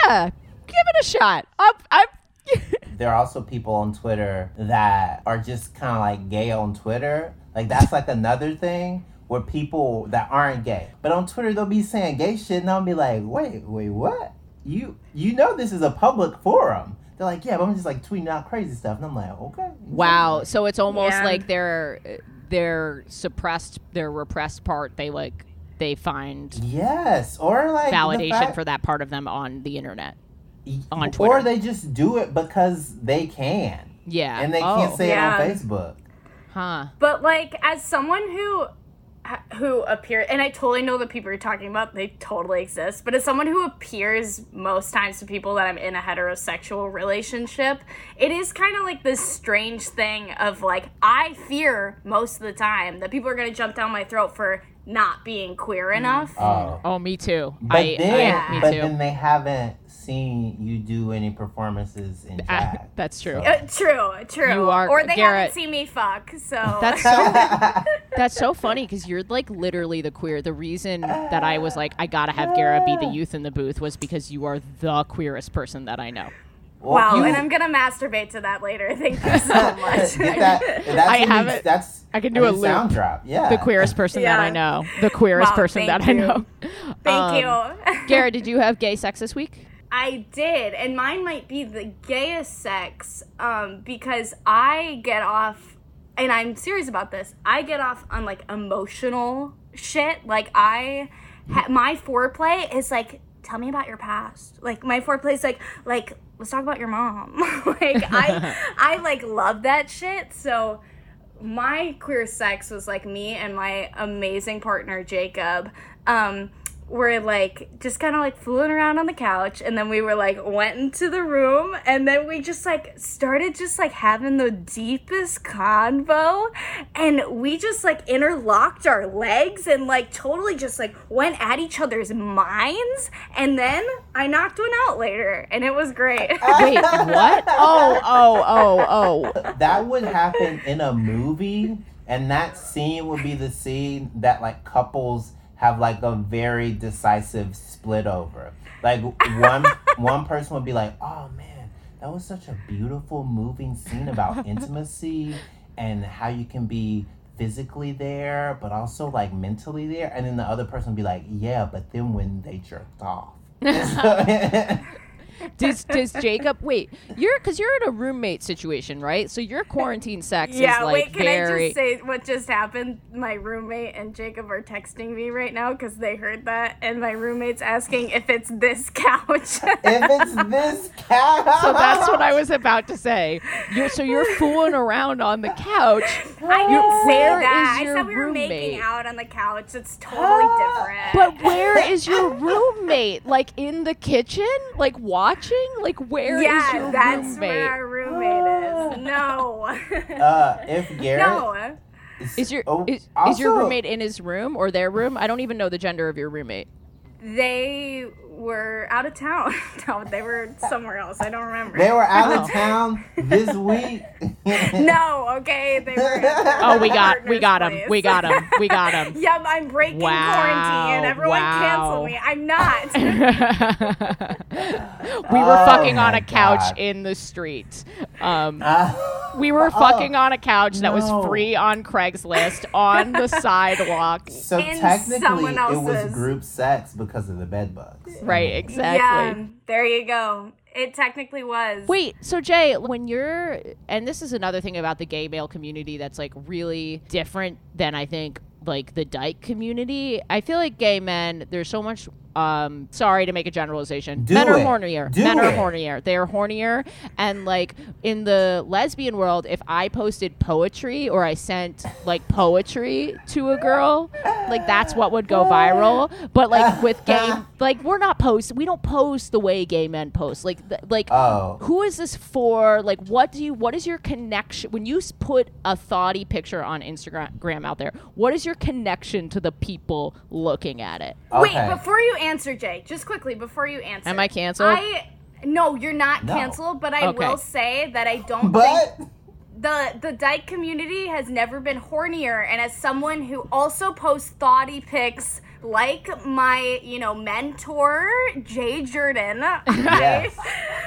yeah, give it a shot. I'm, I'm There are also people on Twitter that are just kind of like gay on Twitter. Like that's like another thing where people that aren't gay, but on Twitter they'll be saying gay shit, and I'll be like, wait, wait, what? You you know this is a public forum. They're like, yeah, but I'm just like tweeting out crazy stuff, and I'm like, okay. wow. So it's almost Yeah. like their their suppressed, their repressed part. They like they find Yes, or like validation fact- for that part of them on the internet. on Twitter, Or they just do it because they can, Yeah, and they Oh. can't say Yeah. it on Facebook. Huh. But like as someone who who appear and I totally know the people you're talking about, they totally exist, but as someone who appears most times to people that I'm in a heterosexual relationship, it is kind of like this strange thing of like I fear most of the time that people are going to jump down my throat for not being queer mm. enough. Oh, Oh, me too. but I, then, I, me but too. then they haven't seen you do any performances in Ah, drag. that's true. So- Uh, true, true. You are- or they Gara- haven't seen me fuck. So That's so that's so funny because you're like literally the queer. The reason that I was like I gotta have Gara be the youth in the booth was because you are the queerest person that I know. wow, you- and I'm gonna masturbate to that later. Thank you so much. Get that. That's I a have it. That's I can do a new loop. sound drop. Yeah. The queerest person that I know. The queerest Wow, person thank that I know. Thank Um, you. Gara, did you have gay sex this week? I did, and mine might be the gayest sex um, because I get off, and I'm serious about this. I get off on like emotional shit. Like I, ha- my foreplay is like, tell me about your past. Like my foreplay is like, like let's talk about your mom. like I, I like love that shit. So my queer sex was like me and my amazing partner Jacob. Um, were like just kind of like fooling around on the couch, and then we were like went into the room, and then we just like started just like having the deepest convo, and we just like interlocked our legs and like totally just like went at each other's minds, and then I knocked one out later, and it was great. Wait, what? Oh, oh, oh, oh. that would happen in a movie, and that scene would be the scene that like couples have like a very decisive split over. Like one one person would be like, "Oh man, that was such a beautiful, moving scene about intimacy and how you can be." physically there but also like mentally there and then the other person would be like yeah but then when they jerked off Does, does Jacob wait? You're because you're in a roommate situation, right? So your quarantine sex Yeah, is like wait, can very. I just say what just happened? My roommate and Jacob are texting me right now because they heard that, and my roommate's asking if it's this couch. if it's this couch. so that's what I was about to say. You're so you're fooling around on the couch. I You- didn't say where that. is I said we were roommate? making out on the couch. It's totally different. But where is your roommate? Like in the kitchen? Like watching? Like where is yeah, your that's roommate? where our roommate is. No. uh if Gara no. Is your Oh, is, is your roommate in his room or their room? I don't even know the gender of your roommate. They were out of town. no, they were somewhere else. I don't remember. They were out of town this week. no, okay. They were. at Oh, we their got we got them. We got them, We got them. Yep, I'm breaking Wow, quarantine. Everyone wow. cancel me. I'm not. we were Oh fucking on a couch God. in the street. Um, Uh, we were fucking on a couch that was free on Craigslist on the sidewalk. so In technically, someone it was group sex because of the bed bugs. Right, exactly. Yeah, there you go. It technically was. Wait, so Jay, when you're, and this is another thing about the gay male community that's like really different than I think like the dyke community. I feel like gay men, there's so much. Um, sorry to make a generalization. Do men are it. hornier. Do men are hornier. They are hornier, and like in the lesbian world, if I posted poetry or I sent like poetry to a girl, like that's what would go viral. But like with gay, like we're not post. We don't post the way gay men post. Like th- like Oh. who is this for? Like, what do you? What is your connection when you put a thotty picture on Instagram out there? What is your connection to the people looking at it? Wait, before you answer, Jay, just quickly before you answer. Am I canceled? I no, you're not No. canceled, but I Okay. will say that I don't think the the dyke community has never been hornier, and as someone who also posts thotty pics like my, you know, mentor Jay Jurden, Yes.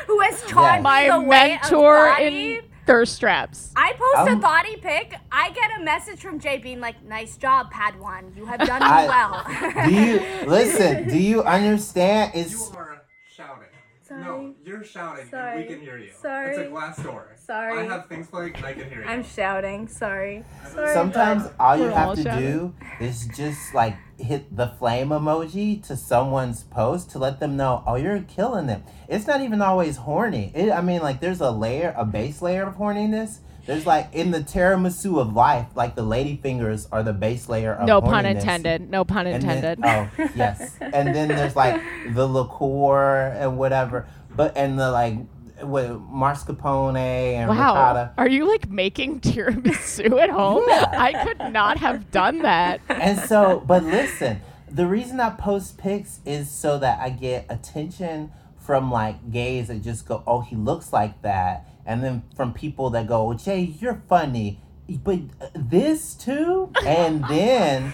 who has taught Yes. My me the way mentor of thotty. in thirst traps. I post Um, a thotty pic. I get a message from Jay being like, "Nice job, Padawan. You have done I- well." Do you listen? Do you understand? It's you are shouting. Sorry. No, you're shouting Sorry. and we can hear you. Sorry. It's a glass door. Sorry. I have things playing and I can hear you. I'm shouting. Sorry. Sorry. sometimes all you We're all have to shouting. do is just like hit the flame emoji to someone's post to let them know, oh, you're killing them. It's not even always horny. It, I mean, like there's a layer, a base layer of horniness. There's like in the tiramisu of life, like the lady fingers are the base layer of No pun horniness. intended. No pun And then- intended. oh yes, and then there's like the liqueur and whatever, but and the like with mascarpone and Wow. ricotta. Are you like making tiramisu at home? Yeah. I could not have done that. and so, but listen, the reason I post pics is so that I get attention from like gays that just go, "Oh, he looks like that," and then from people that go, "Jay, you're funny." But uh, this too, and then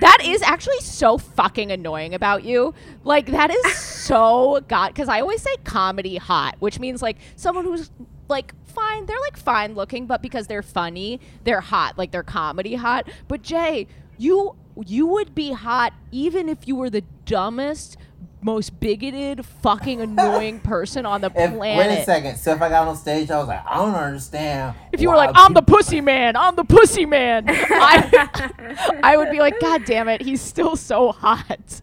That is actually so fucking annoying about you. Like that is so god because I always say comedy hot, which means like someone who's like fine, they're like fine looking, but because they're funny, they're hot, like they're comedy hot. But Jay, you you would be hot even if you were the dumbest, most bigoted, fucking annoying person on the if planet. wait a second, so if I got on stage, I was like, I don't understand. If you were like, I'm the pussy man, I'm the pussy man, I, I would be like, God damn it, he's still so hot.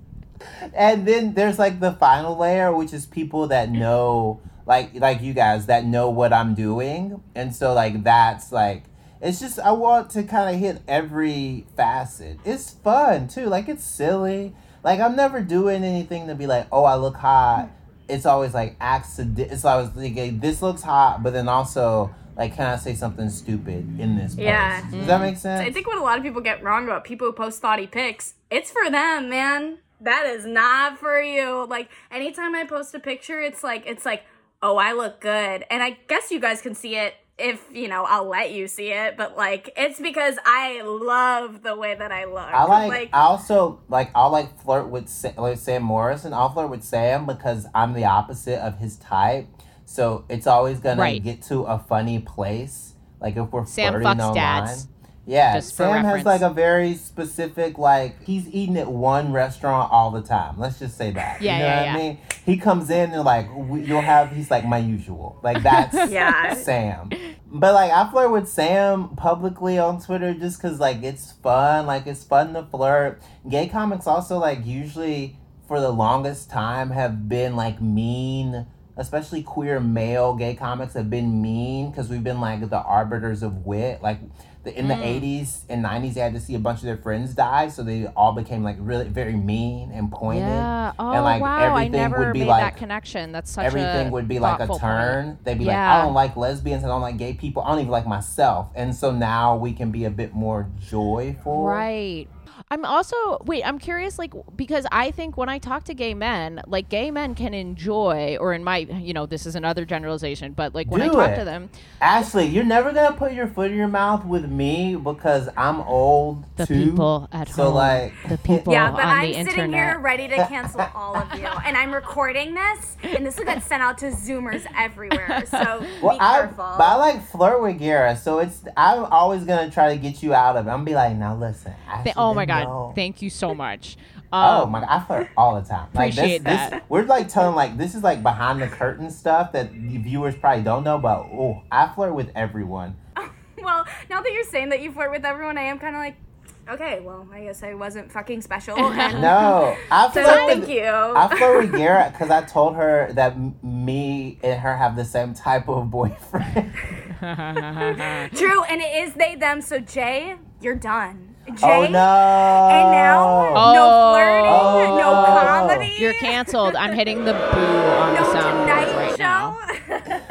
and then there's like the final layer which is people that know like like you guys that know what i'm doing and so like that's like it's just i want to kind of hit every facet it's fun too like it's silly like i'm never doing anything to be like oh i look hot it's always like accident it's always like this looks hot but then also like can i say something stupid in this post? Yeah. does that make sense I think what a lot of people get wrong about people who post thoughty pics, it's for them, man. That is not for you. Like anytime I post a picture, it's like it's like, oh, I look good. And I guess you guys can see it if, you know, I'll let you see it, but like it's because I love the way that I look. I like, I also like I'll like flirt with Sa- like Sam Morrison. I'll flirt with Sam because I'm the opposite of his type. So it's always gonna Right. get to a funny place. Like if we're Sam flirting fucks online. dads. Yeah, Just for Sam has like a very specific like he's eating at one restaurant all the time. Let's just say that. Yeah, you know yeah, what yeah. I mean? He comes in and like you'll have he's like my usual. Like that's Yeah. Sam. But like I flirt with Sam publicly on Twitter just cuz like it's fun, like it's fun to flirt. Gay comics also like usually for the longest time have been like mean especially queer male gay comics have been mean because we've been like the arbiters of wit like in the Mm. 80s and 90s they had to see a bunch of their friends die so they all became like really very mean and pointed Yeah. Oh and like wow, I everything never would be made like that connection. That's such everything a would be like a turn. point. They'd be like, I don't like lesbians, I don't like gay people, I don't even like myself. And so now we can be a bit more joyful. Right. I'm also wait, I'm curious like because I think when I talk to gay men, like gay men can enjoy or in my, you know, this is another generalization, but like when I Do talk it. to them, Ashley, you're never gonna put your foot in your mouth with me because I'm old the too. people at so home, like the people yeah, but on I'm the sitting internet. here ready to cancel all of you. And I'm recording this, and this will get sent out to Zoomers everywhere. So Well, be I, careful. but I like flirt with Gara, so it's I'm always gonna try to get you out of it. I'm gonna be like, now listen. Ashley, oh my they god, know." thank you so much. Oh Um, my god, I flirt all the time. Like Appreciate this, that. this we're like telling like this is like behind the curtain stuff that viewers probably don't know, but oh, I flirt with everyone. well, now that you're saying that you flirt with everyone, I am kind of like, okay, well, I guess I wasn't fucking special. And No, I so flirt thank with you. I flirt with Gara because I told her that m- me and her have the same type of boyfriend. True, and it is they them. So Jay, you're done. Oh, Jay, oh no! and now Oh. no flirting, Oh. no comedy. You're canceled. I'm hitting the boo on no the soundboard Tonight right Show. now.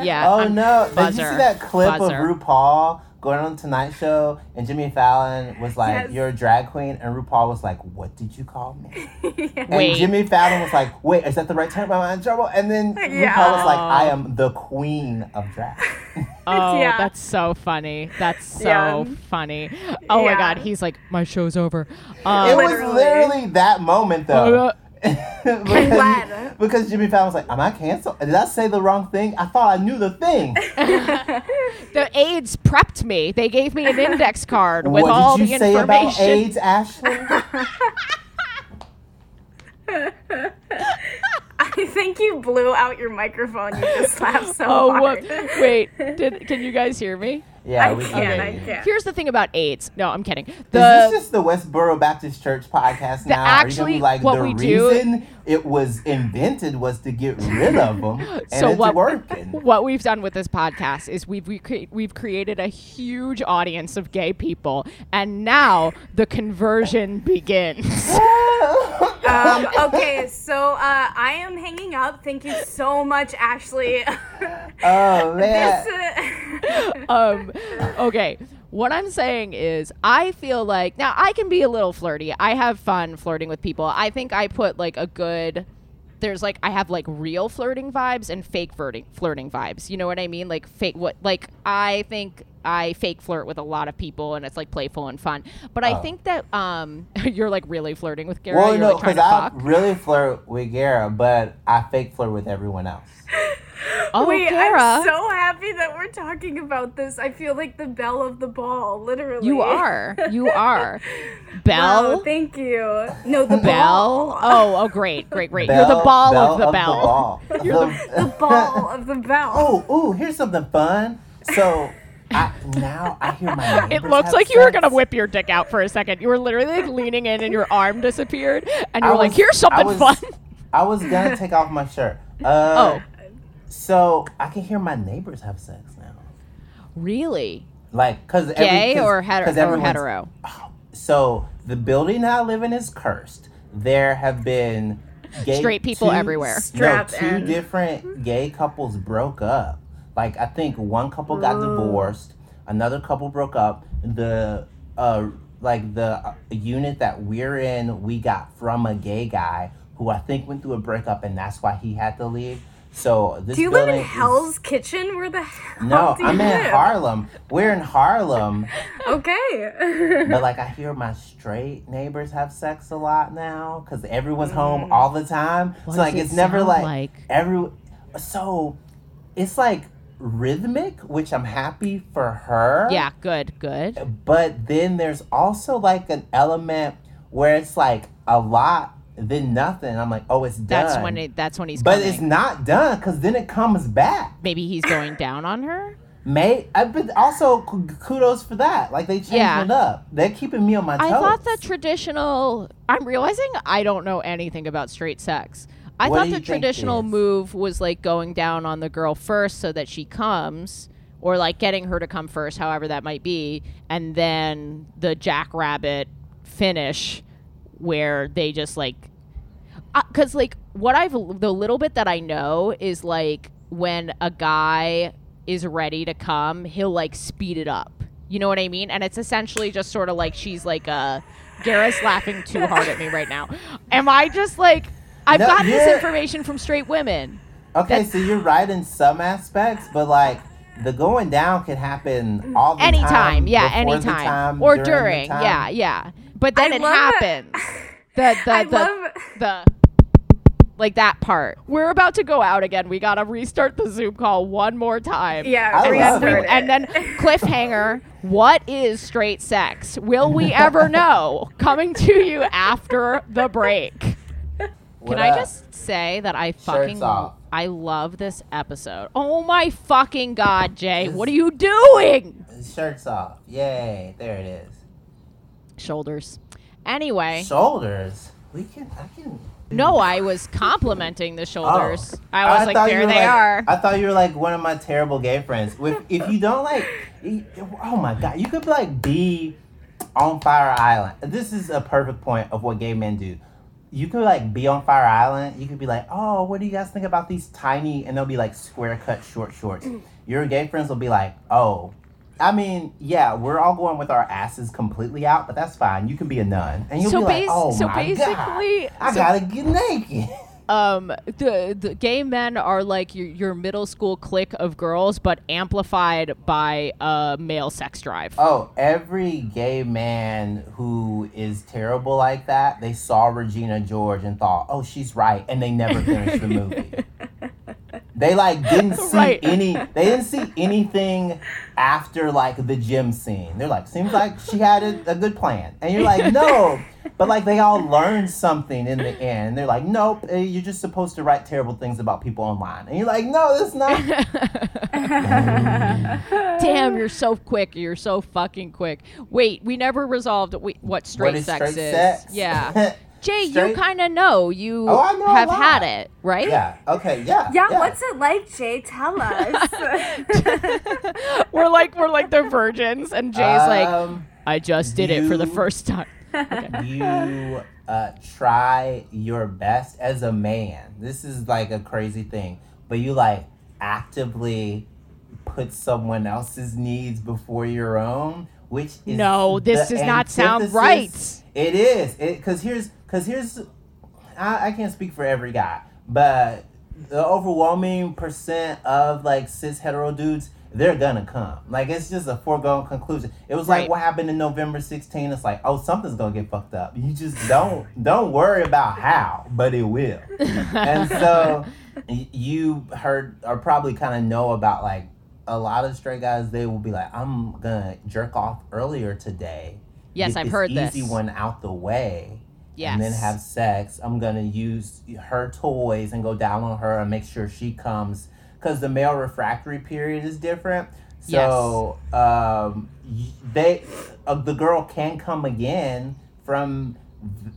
Yeah. Oh I'm- no! Did you see that clip Buzzer. of RuPaul going on Tonight Show and Jimmy Fallon was like, Yes. "You're a drag queen," and RuPaul was like, "What did you call me?" Yeah. Wait. And Jimmy Fallon was like, "Wait, is that the right term? Am I in trouble?" And then Yeah. RuPaul was like, "I am the queen of drag." Oh, Yeah. that's so funny. That's so Yeah. funny. Oh my god, he's like, my show's over. It Um, was Literally. literally that moment though. because, glad. because Jimmy Fallon was like, "Am I canceled? Did I say the wrong thing? I thought I knew the thing." the aides prepped me. They gave me an index card with what all did you the say about. AIDS, Ashley? I think you blew out your microphone. You just laughed so Oh, hard. what? Wait, did, can you guys hear me? Yeah, I we can can't. hear I can't. Here's the thing about AIDS. No, I'm kidding. Is this just the Westboro Baptist Church podcast now? Are you actually, like what the we do- reason it was invented was to get rid of them, and So it's what- working. what we've done with this podcast is we've we cre- we've created a huge audience of gay people, and now the conversion begins. Um, okay, so uh, I am hanging up. Thank you so much, Ashley. oh man, This, uh, um, okay. What I'm saying is, I feel like now I can be a little flirty. I have fun flirting with people. I think I put like a good. There's like I have like real flirting vibes and fake flirting flirting vibes. You know what I mean? Like fake what like I think I fake flirt with a lot of people and it's like playful and fun. But I Oh. think that um you're like really flirting with Gara. well, you're no, because to I fuck. really flirt with Gara, but I fake flirt with everyone else. Oh, wait, Gara. I'm so happy that we're talking about this. I feel like the belle of the ball, literally. you are. You are. Wow, Belle. thank you. No, the Bell. ball. Oh, oh, great, great, great. You're the ball of the bell. ball. You're the, Ball of the bell. oh, ooh, here's something fun. So I, now I hear my It looks have like you were gonna whip your dick out for a second. You were literally like leaning in, and your arm disappeared, and you I were like, was- "Here's I something was- fun." I was gonna take off my shirt. Uh, Oh, So I can hear my neighbors have sex now. really? Like, cause every- Gay 'cause- or, hetero? 'cause or everyone's- hetero? So the building that I live in is cursed. There have been gay Straight people two- everywhere. No, two in. different gay couples broke up. Like I think one couple got divorced, another couple broke up. The uh like the uh, unit that we're in, we got from a gay guy who I think went through a breakup, and that's why he had to leave. So this Do you live building in is- Hell's Kitchen? Where the hell No, do you I'm in? Harlem. We're in Harlem. Okay. But like I hear my straight neighbors have sex a lot now because everyone's Mm. home all the time. What so like does it it's never like, like? every. So it's like rhythmic, which I'm happy for her. Yeah, good, good. But then there's also like an element where it's like a lot, then nothing. I'm like, oh, it's done. That's when it. That's when he's. But coming. it's not done because then it comes back. Maybe he's going down on her. May I but also kudos for that. Like they changed Yeah. it up. They're keeping me on my toes. I thought the traditional. I'm realizing I don't know anything about straight sex. I What thought the traditional move was like going down on the girl first so that she comes, or like getting her to come first, however that might be, and then the jackrabbit finish where they just like. Uh, because, like, what I've. The little bit that I know is like when a guy is ready to come, he'll like speed it up. You know what I mean? And it's essentially just sort of like she's like uh, a. Gara's laughing too hard at me right now. Am I just like I've No, gotten this information from straight women? Okay, That's- so you're right in some aspects, but like the going down can happen all the anytime, time. yeah, anytime, time, or during, during, yeah, yeah. But then I it love happens. The the I the, love- the like that part. We're about to go out again. We gotta restart the Zoom call one more time. Yeah, I And then, we- it. and then cliffhanger. What is straight sex? Will we ever know? Coming to you after the break. Can What I just say that I fucking. I love this episode. Oh my fucking god, Jay, what are you doing? shirts off? Yay! There it is. Shoulders. Anyway, Shoulders. We can. I can. no, I was complimenting the Oh. shoulders. I was like, there they like- are. I thought you were like one of my terrible gay friends. With if you don't like, oh my god, you could be like be on Fire Island. This is a perfect point of what gay men do. You could like be on Fire Island. You could be like, oh, what do you guys think about these tiny? And they'll be like square cut short shorts. Your gay friends will be like, oh. I mean, yeah, we're all going with our asses completely out, but that's fine. You can be a nun, and you'll So be like, bas- "Oh so my basically- god, I so- gotta get naked." um, the the gay men are like your your middle school clique of girls, but amplified by a male sex drive. Oh, every gay man who is terrible like that, they saw Regina George and thought, "Oh, she's right," and they never finished the movie. They like didn't see Right. any. They didn't see anything after like the gym scene. They're like, seems like she had a, a good plan, and you're like, no. But like they all learned something in the end. They're like, nope, eh, you're just supposed to write terrible things about people online, and you're like, no, that's not. Damn, you're so quick. You're so fucking quick. Wait, we never resolved wh- what straight what sex straight is. sex? Yeah. Jay, you kind of know. You Oh, know have had it, right? yeah. Okay. Yeah. Yeah, what's it like, Jay? Tell us. we're like we're like the virgins, and Jay's like, Um, I just did it for the first time. you uh, try your best as a man. This is like a crazy thing, but you like actively put someone else's needs before your own, which is No, this does not sound right. It is it because here's because here's I, I can't speak for every guy, but the overwhelming percent of like cis hetero dudes, they're gonna come. Like it's just a foregone conclusion. It was like what happened in November 16. It's like, oh, something's gonna get fucked up. You just don't don't worry about how, but it will. and so y- you heard or probably kind of know about like a lot of straight guys. They will be like, I'm gonna jerk off earlier today. Yes, I've this heard easy this. one out the way and then have sex. I'm gonna use her toys and go down on her and make sure she comes because the male refractory period is different. So um, they uh, the girl can come again from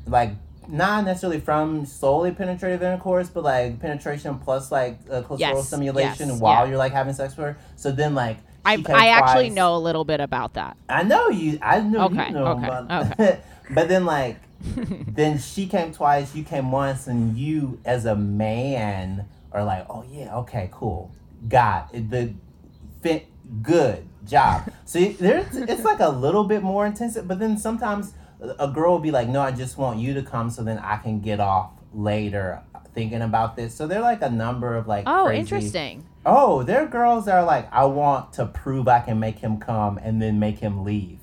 like not necessarily from solely penetrative intercourse, but like penetration plus like uh, clitoral Yes, stimulation yes, while yeah. you're like having sex with her. So then like I I actually know a little bit about that. I know you. I know Okay, you know. okay, But, okay. but then, like, then she came twice. You came once, and you, as a man, are like, "Oh yeah, okay, cool, got it. the fit, good job." See, there's it's like a little bit more intensive, but then sometimes a girl will be like, "No, I just want you to come, so then I can get off later." Thinking about this, so they're like a number of like. Oh, crazy- interesting. Oh, there are girls that are like, I want to prove I can make him come and then make him leave.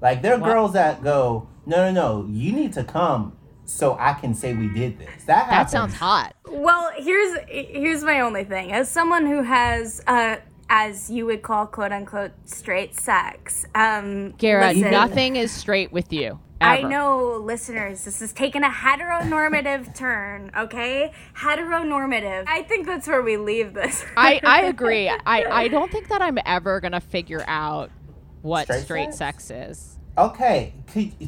Like there are What? girls that go, no, no, no, you need to come so I can say we did this. That That sounds hot. well, here's here's my only thing. As someone who has uh as you would call quote unquote straight sex, um Gara, listen, nothing is straight with you. I know, listeners, this is taking a heteronormative turn, okay? Heteronormative. I think that's where we leave this. I, I agree. I, I don't think that I'm ever gonna figure out what straight, Straight sex is. Okay,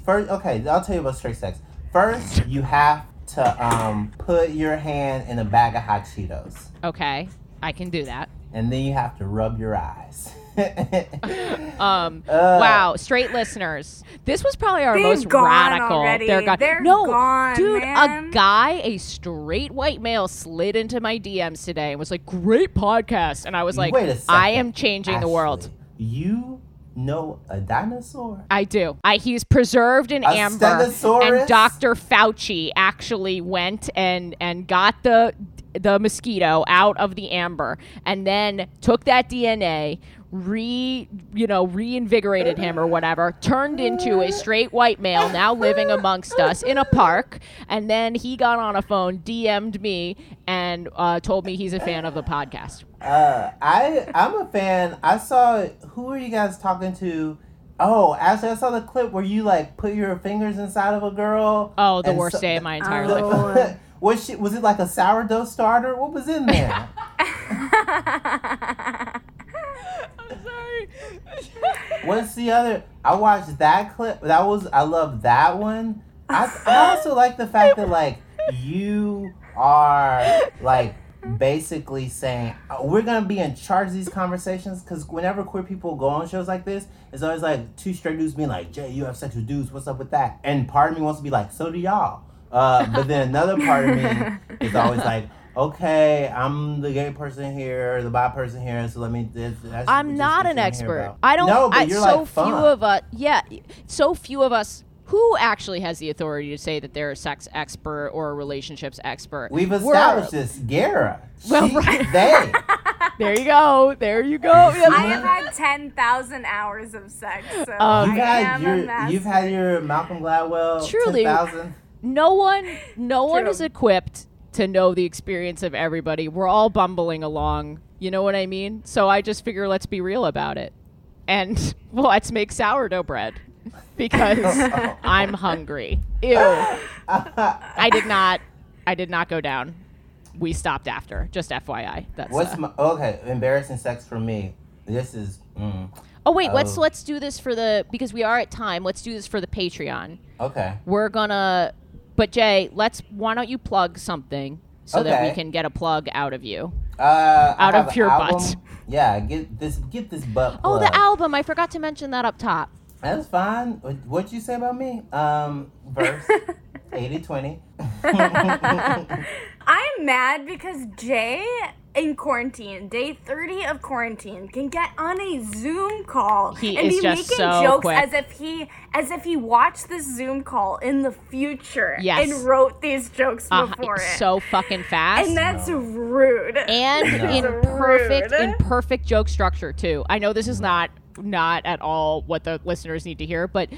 first, okay, I'll tell you about straight sex. First, you have to um, put your hand in a bag of hot Cheetos, Okay, I can do that. and then you have to rub your eyes. Um, Uh. wow, straight listeners, this was probably our They've most gone radical. already. They're gone. They're no, gone, dude, man. a guy, a straight white male, slid into my DMs today and was like, "Great podcast," and I was like, Wait a second. "I am changing the world." You know a dinosaur? I do. I he's preserved in A amber, stegosaurus? and Dr. Fauci actually went and and got the the mosquito out of the amber, and then took that DNA, re you know reinvigorated him or whatever, turned into a straight white male now living amongst us in a park, and then he got on a phone, DM'd me, and uh, told me he's a fan of the podcast. Uh, I I'm a fan. I saw who are you guys talking to? Oh, actually, I saw the clip where you like put your fingers inside of a girl. Oh, the worst so- day of my entire Oh. life. Was she? Was it like a sourdough starter? What was in there? I'm sorry. What's the other? I watched that clip. That was I love that one. I, I also like the fact that like you are like basically saying "Oh, we're gonna be in charge of these conversations because whenever queer people go on shows like this, it's always like two straight dudes being like, "Jay, you have sex with dudes. What's up with that?" And part of me wants to be like, "So do y'all." Uh, but then another part of me is always like. Okay, I'm the gay person here, the bi person here, so let me. This, I'm not an expert. I don't. No, but I, you're so like few fun. of us. Yeah, so few of us who actually has the authority to say that they're a sex expert or a relationships expert? We've We're- established this. Gara. Well, She- right. They. There you go. There you go. I have had 10,000 hours of sex, so Um, You've had am a your master. you've had your Malcolm Gladwell Truly. 10,000. No one no one is equipped to know the experience of everybody. We're all bumbling along. You know what I mean? So I just figure let's be real about it. And well, let's make sourdough bread because I'm hungry. Ew. I did not I did not go down. We stopped after. Just FYI. That's What's uh, my okay? Embarrassing sex for me. This is mm, Oh wait, let's Oh. let's do this for the because we are at time. Let's do this for the Patreon. okay. We're gonna but Jay, let's why don't you plug something so that we can get a plug out of you. Uh, Out of have an your butt. Yeah, get this get this butt. Oh, the album. I forgot to mention that up top. That's fine. What, what'd you say about me? Um, verse 80-20. I'm mad because Jay in quarantine, day 30 of quarantine, can get on a Zoom call He and be making so jokes quick. as if he as if he watched this Zoom call in the future Yes. and wrote these jokes Uh, before it. so fucking fast. and that's rude. and in perfect in perfect joke structure too. I know this is not not at all what the listeners need to hear, but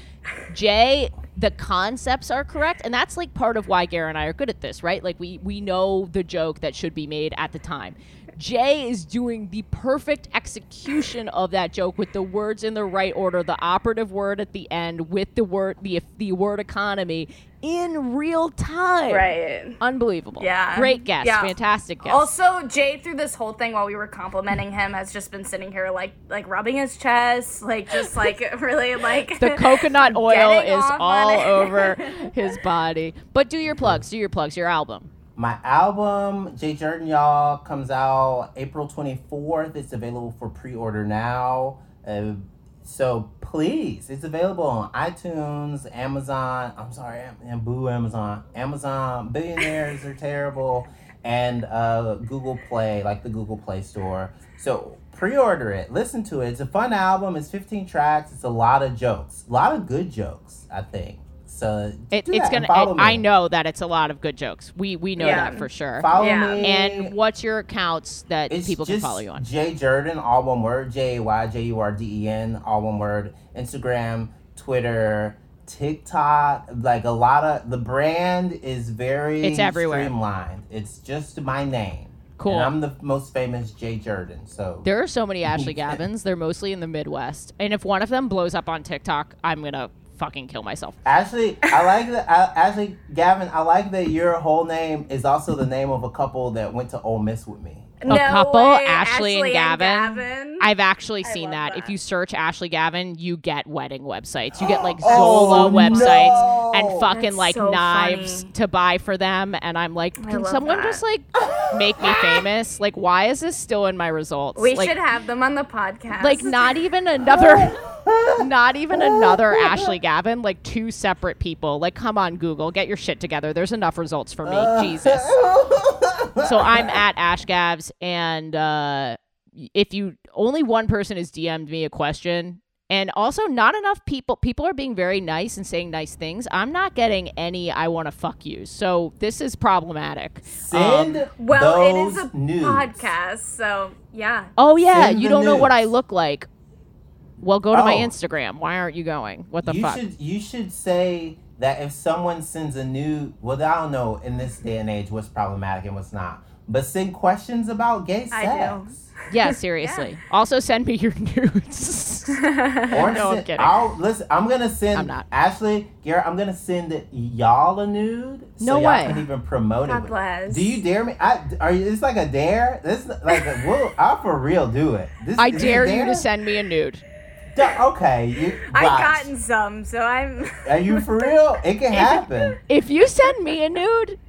Jay, the concepts are correct, and that's like part of why Gary and I are good at this, right? Like we we know the joke that should be made at the time. Jay is doing the perfect execution of that joke with the words in the right order, the operative word at the end, with the word the the word economy in real time. right. Unbelievable. Yeah. Great guest. Yeah. Fantastic guest. Also, Jay through this whole thing while we were complimenting him has just been sitting here like like rubbing his chest, like just like really like the coconut oil is all over his body. But do your plugs. Do your plugs. Your album. My album, Jay Jurden, y'all, comes out April 24th. It's available for pre order now. Uh, so please, it's available on iTunes, Amazon. I'm sorry, and boo Amazon. Amazon, billionaires are terrible. And uh, Google Play, like the Google Play Store. So pre order it, listen to it. It's a fun album. It's 15 tracks. It's a lot of jokes, a lot of good jokes, I think. So It, it's gonna. it- I know that it's a lot of good jokes. We we know Yeah. that for sure. Follow Yeah. me. and what's your accounts that It's people can follow you on? Jay Jurden, all one word. J y j u r d e n, all one word. Instagram, Twitter, TikTok. Like a lot of the brand is very It's everywhere. streamlined. It's just my name. Cool. And I'm the most famous Jay Jurden. So There are so many Ashley Gavins. They're mostly in the Midwest. And if one of them blows up on TikTok, I'm gonna fucking kill myself. Ashley, I like that. I, Ashley Gavin, I like that your whole name is also the name of a couple that went to Ole Miss with me. A couple, way, Ashley, and Gavin. Gavin. I've actually seen that. that. If you search Ashley Gavin, you get wedding websites. You get like Oh, Zola websites no. and fucking That's like so knives funny. to buy for them. And I'm like, can someone that. just like make me famous? Like, why is this still in my results? we like, should have them on the podcast. like not even another not even another Ashley Gavin, like two separate people. Like, come on, Google, get your shit together. There's enough results for me. Jesus. So I'm at Ash Gavs, and uh, if you only one person has DM'd me a question, and also not enough people. People are being very nice and saying nice things. I'm not getting any. I want to fuck you. So this is problematic. Send Um, well, it those is a nudes. podcast, so yeah. Oh yeah, Send you don't know what I look like. Well, go to my Oh. Instagram. Why aren't you going? What the you fuck? should you should say that if someone sends a nude, well, I don't know in this day and age what's problematic and what's not, but send questions about gay I sex. Yeah, seriously. Also, send me your nudes. Or no, I'm kidding. I'll, listen. I'm gonna send. I'm not. Ashley, Gara. I'm gonna send y'all a nude. So No y'all way. Can even promote God it. with- bless. Do you dare me? I are you? It's like a dare. This like we'll. I'll for real do it. This, I dare you to send me a nude. Da- Okay, you. I've watch. gotten some, so I'm. Are you for real? It can happen. If you send me a nude,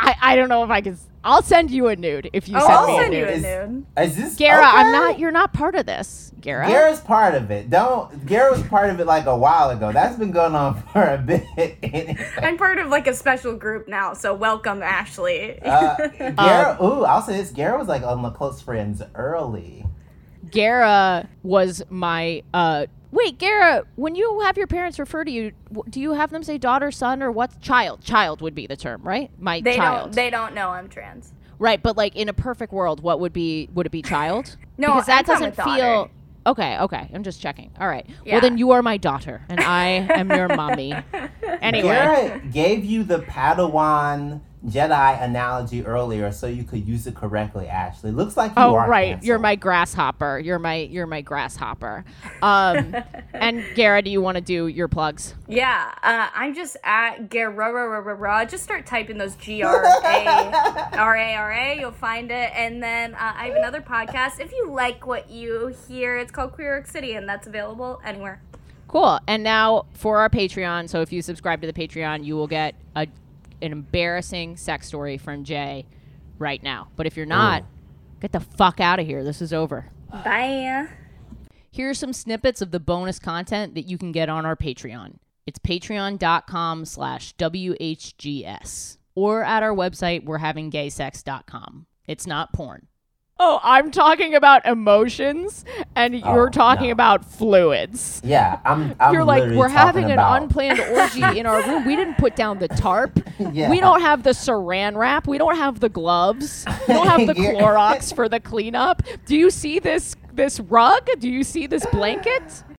I I don't know if I can. I'll send you a nude if you Oh, send I'll me send a you nude. a Is- nude. Is this Gara, I'm not. You're not part of this, Gara. Gara's part of it. Don't. Gara was part of it like a while ago. That's been going on for a bit. anyway. I'm part of like a special group now, so welcome, Ashley. Uh, Gara, ooh, I'll say this. Gara was like on the close friends early. Gara was my uh Wait, Gara, when you have your parents refer to you, do you have them say daughter, son, or what? Child. Child would be the term, right? My They child. don't. They don't know I'm trans. right, but like in a perfect world, what would be? Would it be child? No, because that I'm doesn't with daughter. feel. Okay, okay. I'm just checking. All right. Yeah. Well, then you are my daughter, and I am your mommy. Anyway. Gara gave you the Padawan Jedi analogy earlier, so you could use it correctly. Ashley, looks like you Oh are. right, you're my grasshopper. You're my you're my grasshopper. Um, and Gara, do you want to do your plugs? Yeah, uh, I'm just at Guerrera. Just start typing those G R A R A R A. You'll find it. And then uh, I have another podcast. If you like what you hear, it's called Queer York City, and that's available anywhere. Cool. And now for our Patreon. So if you subscribe to the Patreon, you will get a an embarrassing sex story from Jay right now. But if you're not, Ooh. get the fuck out of here. This is over. Bye. Here are some snippets of the bonus content that you can get on our Patreon. It's patreon.com slash WHGS. Or at our website, we're having gaysex.com. It's not porn. Oh, I'm talking about emotions, and oh, you're Oh, talking no. about fluids. Yeah, I'm. I'm You're like, we're having an unplanned orgy in our room. We didn't put down the tarp. Yeah. We don't have the saran wrap. We don't have the gloves. We don't have the. Clorox for the cleanup. Do you see this this rug? Do you see this blanket?